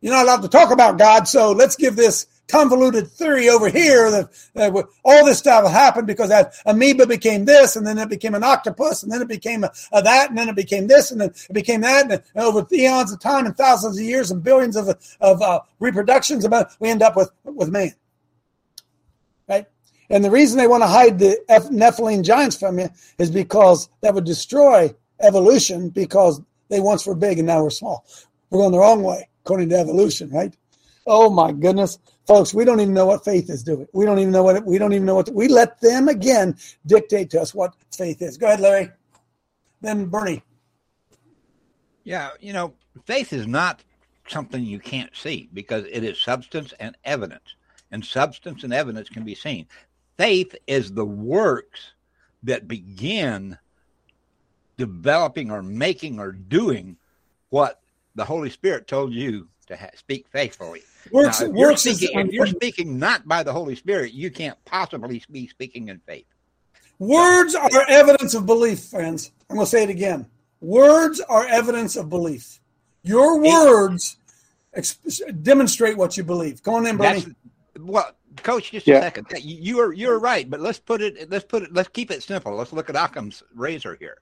you're not allowed to talk about God, so let's give this convoluted theory over here that, that all this stuff happened because that amoeba became this, and then it became an octopus, and then it became a, a that, and then it became this, and then it became that, and, and over eons of time and thousands of years and billions of of uh, reproductions, about we end up with with man, right? And the reason they want to hide the Nephilim giants from you is because that would destroy evolution because they once were big and now we're small. We're going the wrong way according to evolution, right? Oh my goodness, folks, we don't even know what faith is doing. We don't even know what we don't even know what we let them again dictate to us what faith is. Go ahead, Larry. Then Bernie. Yeah, you know, faith is not something you can't see because it is substance and evidence, and substance and evidence can be seen. Faith is the works that begin developing or making or doing what the Holy Spirit told you to ha- speak faithfully. Works- now, if, you're works is- speaking, if you're speaking not by the Holy Spirit, you can't possibly be speaking in faith. Words are evidence of belief, friends. I'm going to say it again. Words are evidence of belief. Your words ex- demonstrate what you believe. Go on in, Bernie. Well, Coach. Just Yeah. a second. You- You are you're right, but let's put it. Let's put it. Let's keep it simple. Let's look at Occam's razor here.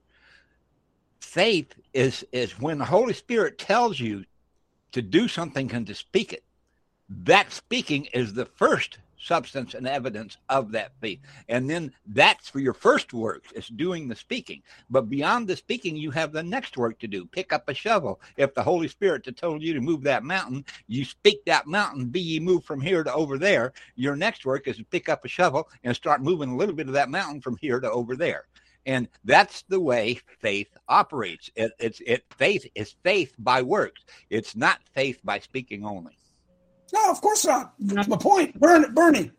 Faith is is when the Holy Spirit tells you to do something and to speak it. That speaking is the first substance and evidence of that faith. And then that's for your first work, it's doing the speaking. But beyond the speaking, you have the next work to do. Pick up a shovel. If the Holy Spirit had told you to move that mountain, you speak that mountain, be ye moved from here to over there. Your next work is to pick up a shovel and start moving a little bit of that mountain from here to over there. And that's the way faith operates. It, it's it faith is faith by works. It's not faith by speaking only. No, of course not. That's my point. Burn, Bernie.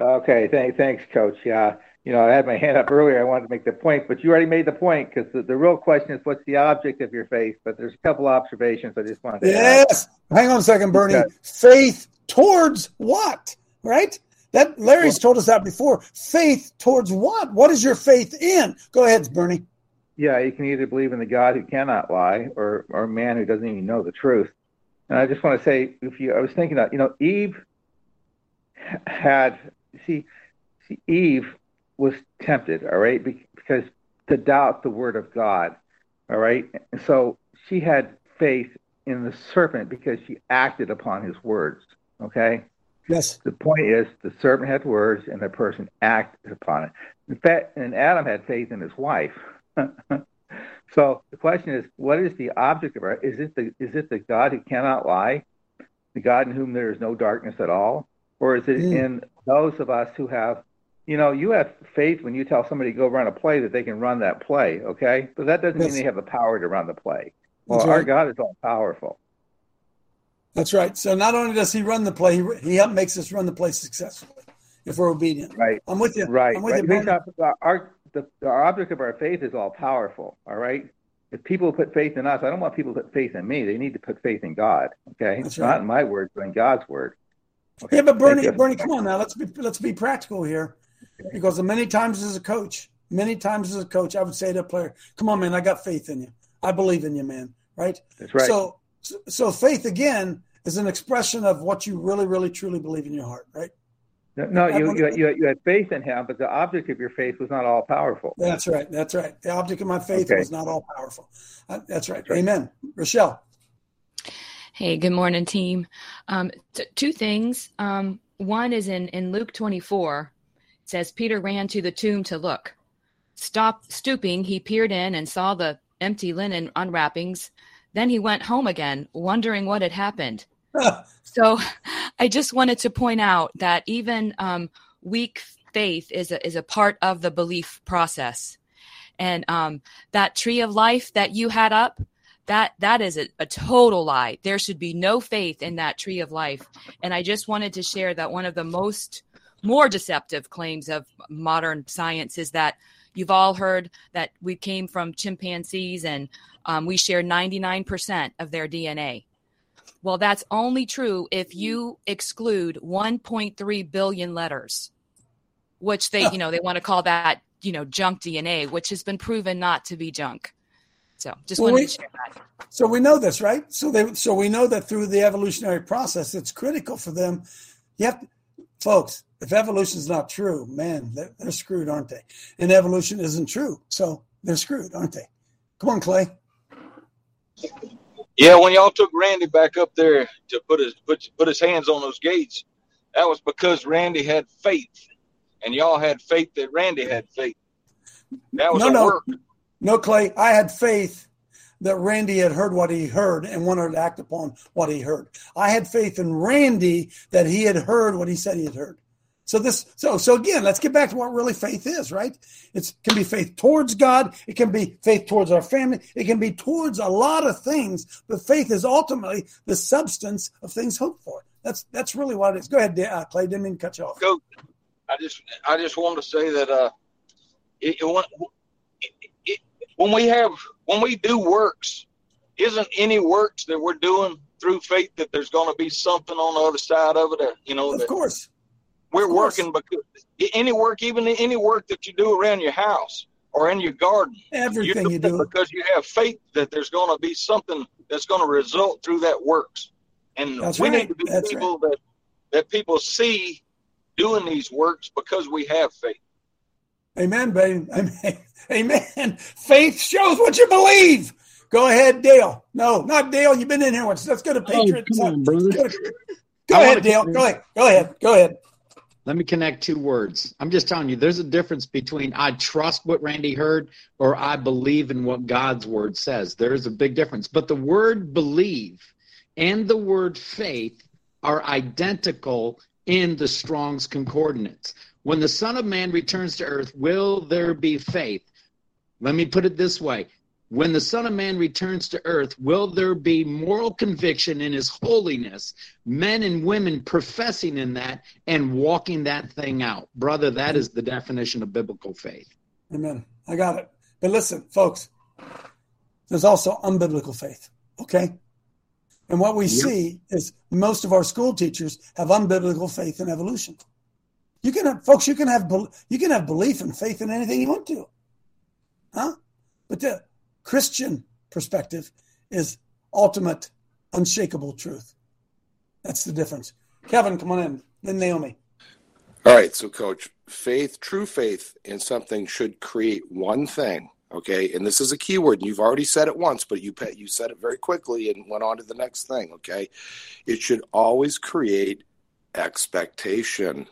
Okay, thank, thanks, Coach. Yeah, you know, I had my hand up earlier. I wanted to make the point, but you already made the point because the, the real question is what's the object of your faith? But there's a couple observations I just wanted to Yes. add. Hang on a second, Bernie. Okay. Faith towards what? Right? That Larry's told us that before. Faith towards what? What is your faith in? Go ahead, Bernie. Yeah, you can either believe in the God who cannot lie or or man who doesn't even know the truth. And I just want to say, if you, I was thinking that, you know, Eve had, see, see Eve was tempted, all right, because to doubt the word of God, all right. And so she had faith in the serpent because she acted upon his words, okay. Yes. The point is, the serpent had words, and the person acted upon it. In fact, and Adam had faith in his wife. so the question is, what is the object of it? Is it the is it the God who cannot lie, the God in whom there is no darkness at all, or is it hmm. in those of us who have, you know, you have faith when you tell somebody to go run a play that they can run that play, okay? But that doesn't Yes. mean they have the power to run the play. Well, That's our. God is all powerful. That's right. So not only does he run the play, he, he makes us run the play successfully if we're obedient. Right. I'm with you. Right. I'm with right. you. Our, the, our object of our faith is all powerful. All right. If people put faith in us, I don't want people to put faith in me. They need to put faith in God. Okay. That's Not right. in my word, but in God's word. Yeah, but Bernie. Bernie, come on now. Let's be let's be practical here, because many times as a coach, many times as a coach, I would say to a player, "Come on, man, I got faith in you. I believe in you, man." Right? That's right. So, so faith again is an expression of what you really, really, truly believe in your heart, right? No, no you, you, you, you had faith in him, but the object of your faith was not all powerful. That's right. That's right. The object of my faith Okay. was not all powerful. Uh, That's right. Amen. Rochelle. Hey, good morning, team. Um, t- two things. Um, one is in, in Luke 24, it says, Peter ran to the tomb to look. Stop stooping, he peered in and saw the empty linen unwrappings. Then he went home again, wondering what had happened. so I just wanted to point out that even um, weak faith is a, is a part of the belief process. And um, that tree of life that you had up, that that is a, a total lie. There should be no faith in that tree of life. And I just wanted to share that one of the most more deceptive claims of modern science is that you've all heard that we came from chimpanzees and um, we share 99% of their DNA. Well, that's only true if mm-hmm. you exclude 1.3 billion letters, which they, you know, they want to call that, you know, junk DNA, which has been proven not to be junk. So just Well, wanted to share that. So we know this, right? So they, so we know that through the evolutionary process, it's critical for them. You have, to, folks. If evolution is not true, man, they're, they're screwed, aren't they? And evolution isn't true, so they're screwed, aren't they? Come on, Clay. Yeah, when y'all took Randy back up there to put his put put his hands on those gates, that was because Randy had faith, and y'all had faith that Randy had faith. That was no, no, work. no, Clay. I had faith that Randy had heard what he heard and wanted to act upon what he heard. I had faith in Randy that he had heard what he said he had heard. So this, so so again, let's get back to what really faith is, right? It can be faith towards God. It can be faith towards our family. It can be towards a lot of things. But faith is ultimately the substance of things hoped for. That's that's really what it is. Go ahead, uh, Clay. Didn't mean to cut you off. Coach, I just I just want to say that uh, it, it, when, it, it, when we have when we do works, isn't any works that we're doing through faith that there's going to be something on the other side of it? That, you know, Of that course. We're working because any work, even any work that you do around your house or in your garden, Everything you're you do. because you have faith that there's going to be something that's going to result through that works. And That's we right. need to be That's people that that people see doing these works because we have faith. Amen, baby. Amen. Amen. Faith shows what you believe. Go ahead, Dale. No, not Dale. You've been in here once. Let's go to Patriots. come on, brother. Go, go I ahead, Dale. Go ahead. Go ahead. Go ahead. Let me connect two words. I'm just telling you, there's a difference between I trust what Randy heard or I believe in what God's word says. There's a big difference. But the word believe and the word faith are identical in the Strong's Concordance. When the Son of Man returns to earth, will there be faith? Let me put it this way when the Son of Man returns to earth, will there be moral conviction in his holiness, men and women professing in that and walking that thing out? Brother, that is the definition of biblical faith. Amen. I got it. But listen, folks, there's also unbiblical faith. Okay. And what we yep. see is most of our school teachers have unbiblical faith in evolution. You can have, folks, you can have you can have belief and faith in anything you want to, huh? But the Christian perspective is ultimate, unshakable truth. That's the difference. Kevin, come on in. Then Naomi. All right, so coach, faith, true faith in something should create one thing okay and this is a keyword and you've already said it once but you you said it very quickly and went on to the next thing okay it should always create expectation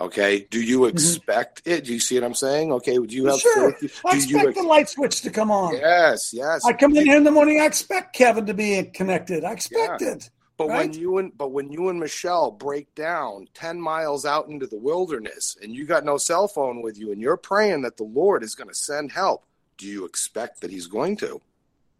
okay do you mm-hmm. expect mm-hmm. it do you see what i'm saying okay do you have sure. Faith? i expect ex- the light switch to come on yes yes i come in here in the morning i expect kevin to be connected i expect yeah. it but right? when you and but when you and Michelle break down 10 miles out into the wilderness and you got no cell phone with you and you're praying that the Lord is going to send help, do you expect that he's going to?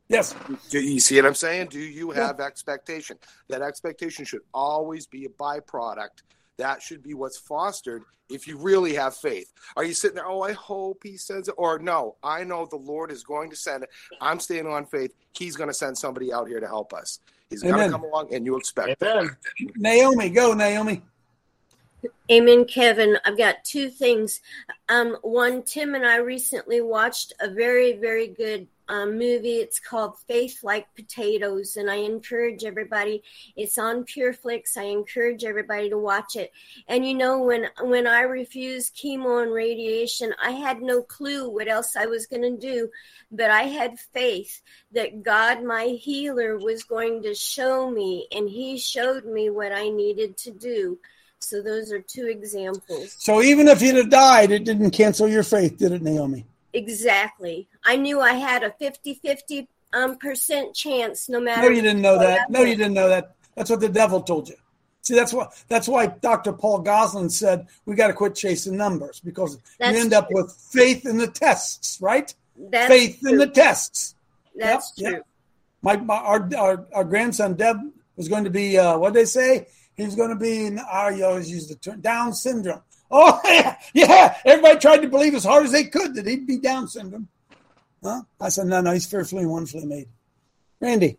Yes. Do you see what I'm saying? Do you have yeah. expectation? That expectation should always be a byproduct. That should be what's fostered if you really have faith. Are you sitting there, oh, I hope he sends it? Or no, I know the Lord is going to send it. I'm standing on faith. He's going to send somebody out here to help us. He's going to come along, and you expect Amen. Naomi, go, Naomi. Amen, Kevin. I've got two things. Um, one, Tim and I recently watched a very, very good um, movie. It's called Faith Like Potatoes, and I encourage everybody. It's on PureFlix. I encourage everybody to watch it. And you know, when when I refused chemo and radiation, I had no clue what else I was going to do, but I had faith that God, my healer, was going to show me, and He showed me what I needed to do. So those are two examples. So even if you'd have died, it didn't cancel your faith, did it, Naomi? Exactly. I knew I had a 50 50 um, percent chance no matter. No, you didn't know that. No, you didn't know that. That's what the devil told you. See, that's why that's why Dr. Paul Goslin said we got to quit chasing numbers because that's you end true. up with faith in the tests, right? That's faith true. in the tests. That's yep, true. Yep. My, my our, our, our grandson Deb was going to be uh, what they say. He was going to be in. I always use the term Down syndrome. Oh yeah, yeah. Everybody tried to believe as hard as they could that he'd be Down syndrome. Huh? I said, no, no, he's fearfully and wonderfully made. Randy.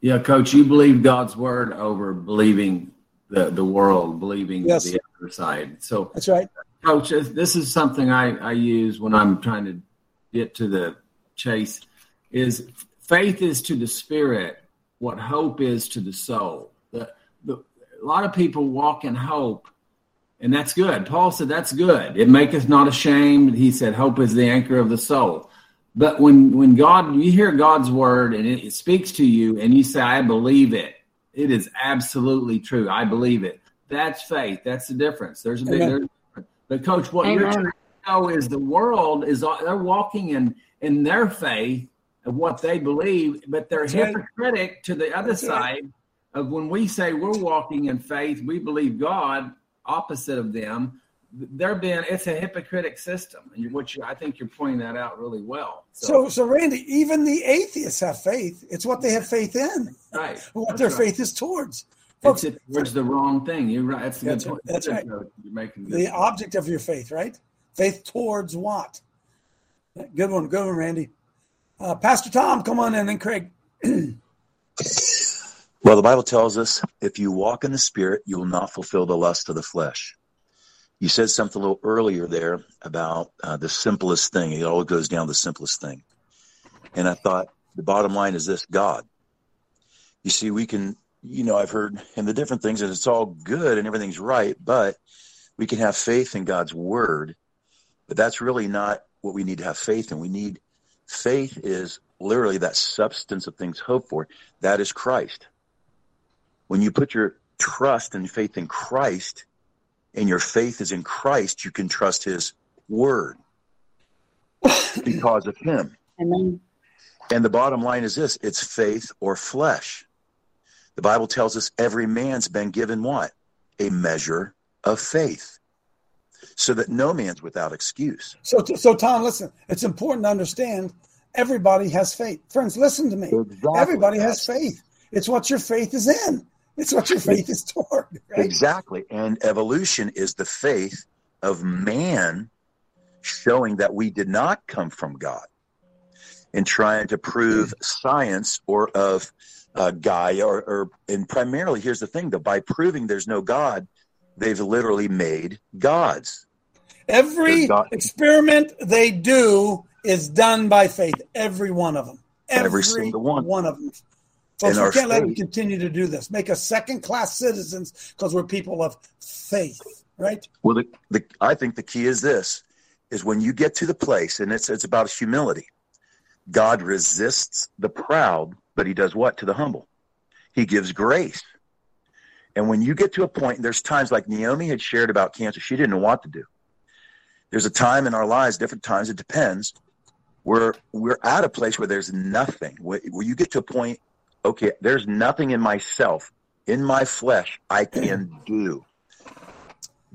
Yeah, Coach, you believe God's word over believing the, the world, believing yes. the other side. So that's right. Coach, this is something I, I use when I'm trying to get to the chase is faith is to the spirit what hope is to the soul. The, the, a lot of people walk in hope, and that's good. Paul said that's good. It maketh not ashamed. He said hope is the anchor of the soul. But when when God you hear God's word and it, it speaks to you and you say I believe it, it is absolutely true. I believe it. That's faith. That's the difference. There's a big there's, but coach, what Amen. you're trying to know is the world is they're walking in in their faith of what they believe, but they're That's hypocritic right. to the other That's side right. of when we say we're walking in faith, we believe God, opposite of them. They're being it's a hypocritic system, and which I think you're pointing that out really well. So, so, so Randy, even the atheists have faith. It's what they have faith in, right? what That's their right. faith is towards. Folks, it's towards the wrong thing. You're right. That's, That's, right. That's right. You're making the object of your faith, right? Faith towards what? Good one, good one, Randy. Uh, Pastor Tom, come on in, and Craig. well, the Bible tells us if you walk in the Spirit, you will not fulfill the lust of the flesh. You said something a little earlier there about uh, the simplest thing. It all goes down to the simplest thing. And I thought the bottom line is this God. You see, we can, you know, I've heard in the different things that it's all good and everything's right, but we can have faith in God's word. But that's really not what we need to have faith in. We need Faith is literally that substance of things hoped for. That is Christ. When you put your trust and faith in Christ, and your faith is in Christ, you can trust His word because of Him. Amen. And the bottom line is this it's faith or flesh. The Bible tells us every man's been given what? A measure of faith. so that no man's without excuse. So, so Tom, listen, it's important to understand everybody has faith. Friends, listen to me. Exactly. Everybody has faith. It's what your faith is in. It's what your faith is toward. Right? Exactly. And evolution is the faith of man showing that we did not come from God and trying to prove science or of uh, Gaia or, or and primarily here's the thing though by proving there's no God, they've literally made gods. Every God- experiment they do is done by faith. Every one of them. Every single one. One of them. Folks, we can't let them continue to do this. Make us second class citizens because we're people of faith, right? Well, the, the I think the key is this: is when you get to the place, and it's it's about humility. God resists the proud, but He does what to the humble? He gives grace. And when you get to a point, there's times like Naomi had shared about cancer, she didn't know what to do. There's a time in our lives, different times, it depends, where we're at a place where there's nothing. Where, where you get to a point, okay, there's nothing in myself, in my flesh, I can do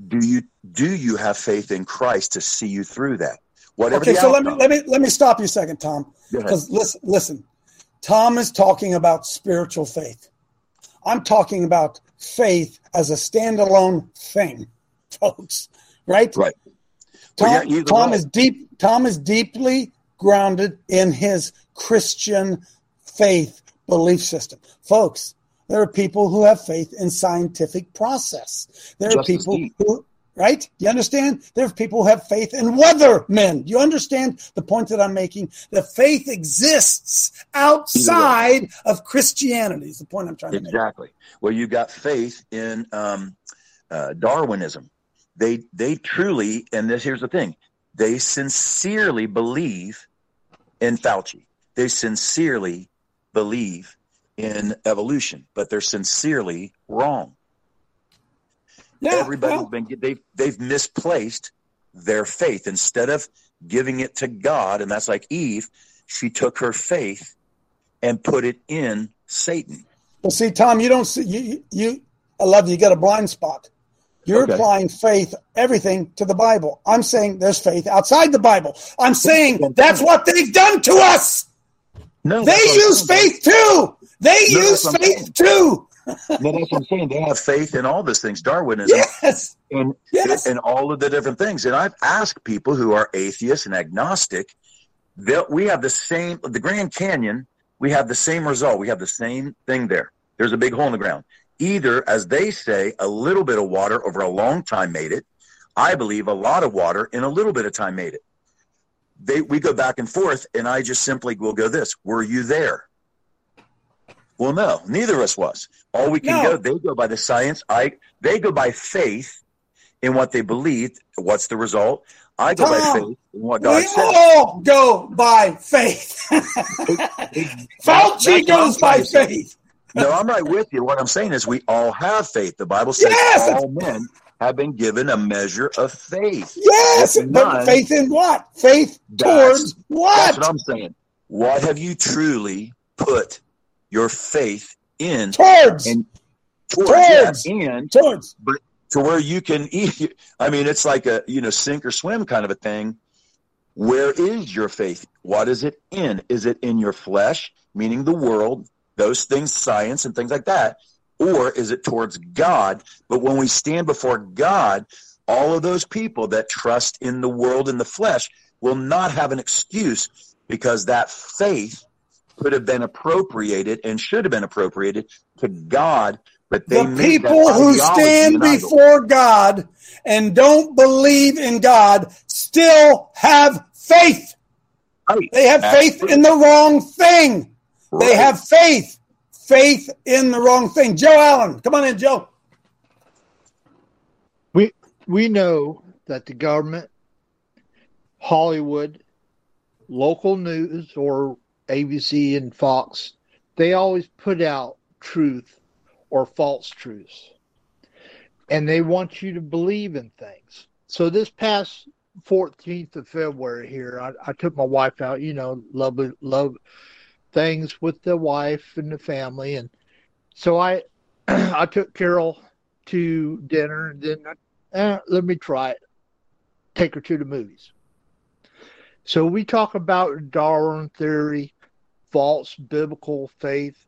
do you do you have faith in Christ to see you through that? Whatever okay, so let me let me let me stop you a second, Tom. Because listen, listen, Tom is talking about spiritual faith. I'm talking about faith as a standalone thing, folks. Right? Right. Tom, yeah, Tom is deep. Tom is deeply grounded in his Christian faith belief system, folks. There are people who have faith in scientific process. There are people deep. who, right? You understand? There are people who have faith in weathermen. You understand the point that I'm making? The faith exists outside of Christianity. Is the point I'm trying to make. Exactly. Well, you got faith in um, uh, Darwinism. They they truly, and this here's the thing: they sincerely believe in Fauci. They sincerely believe in evolution, but they're sincerely wrong. Yeah, Everybody's well- been they've they've misplaced their faith instead of giving it to God, and that's like Eve. She took her faith and put it in Satan. Well, see, Tom, you don't see you. you- I love you. You got a blind spot. You're Okay. applying faith, everything to the Bible. I'm saying there's faith outside the Bible. I'm saying that's what they've done to us. No, they that's what I'm use faith too. They No, use faith too. No, that's what I'm saying. They have faith in all those things, Darwinism, Yes. and Yes. and all of the different things. And I've asked people who are atheists and agnostic that we have the same. The Grand Canyon, we have the same result. We have the same thing there. There's a big hole in the ground. Either, as they say, a little bit of water over a long time made it. I believe a lot of water in a little bit of time made it. They we go back and forth, and I just simply will go this: Were you there? Well, no, neither of us was. All we can No. go, they go by the science. I they go by faith in what they believed. What's the result? I go by faith in what God we said. all go by faith. Fauci goes by faith. No, I'm right with you. What I'm saying is we all have faith. The Bible says Yes! all men have been given a measure of faith. Yes, If but faith in what? Faith towards what? That's what I'm saying. What have you truly put your faith in? Towards. And towards, Towards. yeah, and towards. but to where you can eat. I mean, it's like a you know sink or swim kind of a thing. Where is your faith? What is it in? Is it in your flesh, meaning the world, those things, science and things like that, or is it towards God? But when we stand before God, all of those people that trust in the world and the flesh will not have an excuse because that faith could have been appropriated and should have been appropriated to God, but they the people who stand before God and don't believe in God still have faith. They have faith in the wrong thing. They have faith. Faith in the wrong thing. Joe Allen, come on in, Joe. We we know that the government, Hollywood, local news or ABC and Fox, they always put out truth or false truths. And they want you to believe in things. So this past 14th of February here, I, I took my wife out, you know, love love things with the wife and the family and so I I took Carol to dinner and then I, eh, let me try it. take her to the movies. So we talk about Darwin theory, false biblical faith.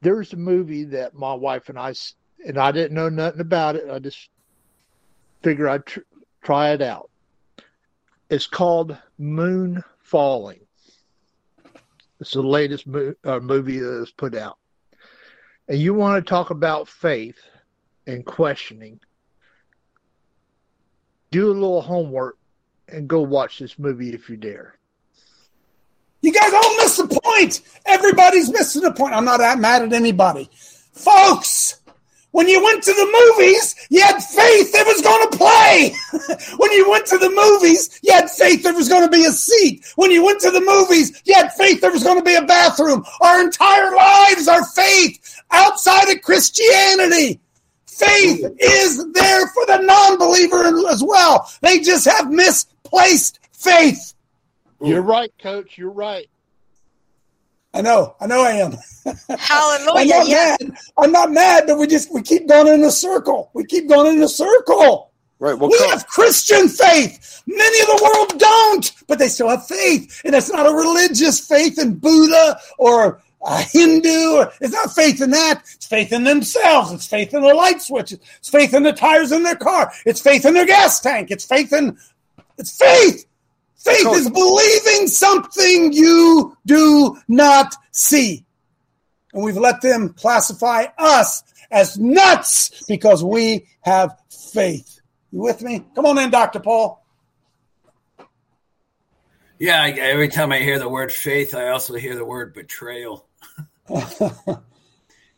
There's a movie that my wife and I and I didn't know nothing about it. I just figured I'd tr- try it out. It's called Moon Falling. It's the latest mo- uh, movie that was put out. And you want to talk about faith and questioning. Do a little homework and go watch this movie if you dare. You guys all miss the point. Everybody's missing the point. I'm not mad at anybody. Folks, when you went to the movies, you had faith it was going to play. when you went to the movies, you had faith there was going to be a seat. When you went to the movies, you had faith there was going to be a bathroom. Our entire lives are faith outside of Christianity. Faith is there for the non believer as well. They just have misplaced faith. You're right, coach. You're right. I know. I know I am. Hallelujah. I'm not yeah. mad. I'm not mad, but we just we keep going in a circle. We keep going in a circle. Right. Well, we have Christian faith. Many of the world don't, but they still have faith. And it's not a religious faith in Buddha or a Hindu. It's not faith in that. It's faith in themselves. It's faith in the light switches. It's faith in the tires in their car. It's faith in their gas tank. It's faith in, it's faith. Faith is believing something you do not see. And we've let them classify us as nuts because we have faith. You with me? Come on in, Dr. Paul. Yeah, every time I hear the word faith, I also hear the word betrayal.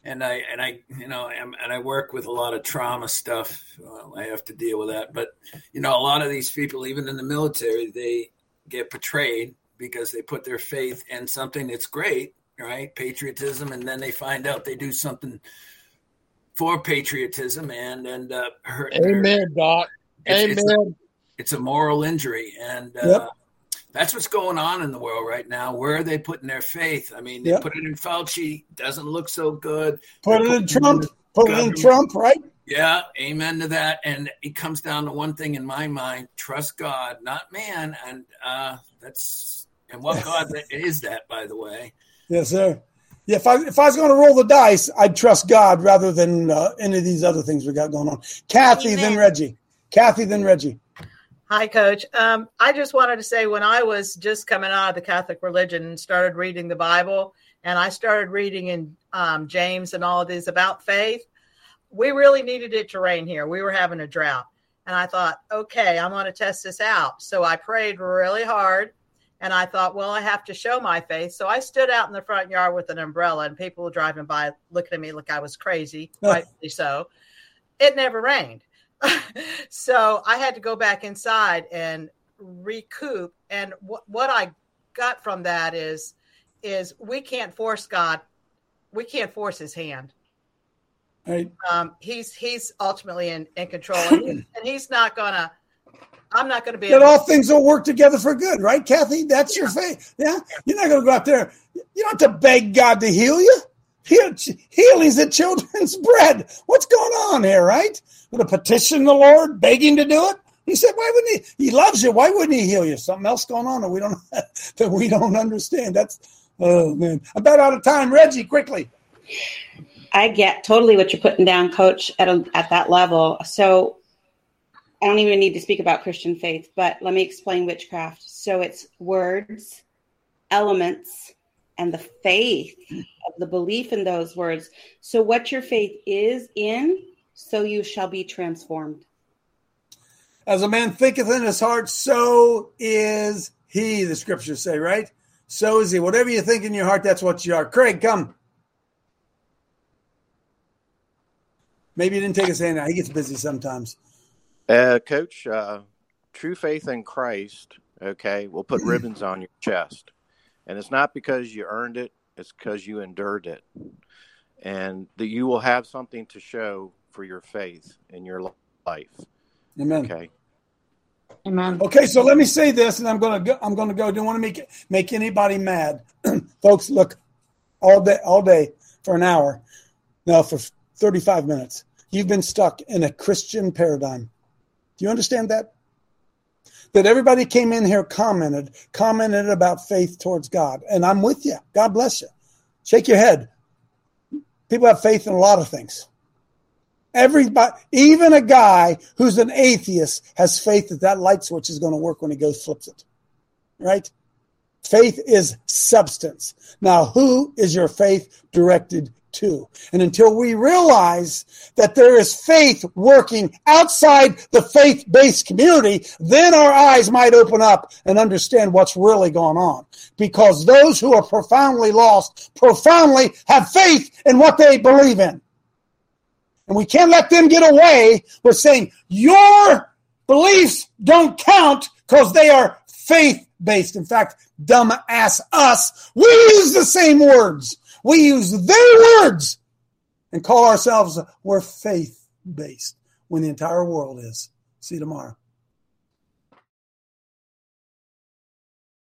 and I and I you know and, and I work with a lot of trauma stuff. Well, I have to deal with that, but you know, a lot of these people, even in the military, they get betrayed because they put their faith in something that's great, right? Patriotism, and then they find out they do something for patriotism and end up hurt. Amen, Doc. It's, Amen. it's a, it's a moral injury, and uh, Yep. That's what's going on in the world right now. Where are they putting their faith? I mean, they Yep. put it in Fauci, doesn't look so good. Put They're it in Trump. Put it in Trump, right? Yeah, amen to that. And it comes down to one thing in my mind: trust God, not man. And uh, that's and what God is that, by the way. Yes, sir. Yeah, if I if I was going to roll the dice, I'd trust God rather than uh, any of these other things we got going on. Kathy, then Reggie. Kathy, then Reggie. Hi, Coach. Um, I just wanted to say when I was just coming out of the Catholic religion and started reading the Bible, and I started reading in um, James and all of these about faith, we really needed it to rain here. We were having a drought. And I thought, okay, I'm going to test this out. So I prayed really hard. And I thought, well, I have to show my faith. So I stood out in the front yard with an umbrella, and people were driving by looking at me like I was crazy, rightfully so. It never rained. so I had to go back inside and recoup. And what what I got from that is is we can't force God, we can't force His hand. Right. Um, he's he's ultimately in, in control, and, he's not gonna. I'm not gonna be. That all things will work together for good, right, Kathy? That's your faith. Yeah. You're not going to go out there. You don't have to beg God to heal you. Heal, healing's the children's bread. What's going on here, right? With a petition the Lord, begging to do it. He said, "Why wouldn't he? He loves you. Why wouldn't he heal you? Something else going on that we don't that we don't understand." That's oh man. I'm about out of time. Reggie, quickly. I get totally what you're putting down, Coach, at a, at that level. So I don't even need to speak about Christian faith, but let me explain witchcraft. So it's words, elements, and the faith of the belief in those words. So what your faith is in, so you shall be transformed. As a man thinketh in his heart, so is he. The scriptures say, right? So is he. Whatever you think in your heart, that's what you are. Craig, come. Maybe he didn't take his hand out. He gets busy sometimes. Uh, Coach, uh, true faith in Christ, okay, will put ribbons on your chest. And it's not because you earned it, it's because you endured it. And that you will have something to show for your faith in your life. Amen. Okay. Amen. Okay, so let me say this, and I'm gonna go. I'm gonna go. Don't want to make make anybody mad, folks. Look, all day, all day for an hour, no, for 35 minutes. You've been stuck in a Christian paradigm. Do you understand that? That everybody came in here commented, commented about faith towards God. And I'm with you. God bless you. Shake your head. People have faith in a lot of things. Everybody, even a guy who's an atheist has faith that that light switch is going to work when he goes flips it. Right? Faith is substance. Now, who is your faith directed to? And until we realize that there is faith working outside the faith based community, then our eyes might open up and understand what's really going on. Because those who are profoundly lost profoundly have faith in what they believe in. And we can't let them get away with saying, your beliefs don't count because they are faith based. In fact, dumb ass us, we use the same words. We use their words and call ourselves, we're faith based when the entire world is. See you tomorrow.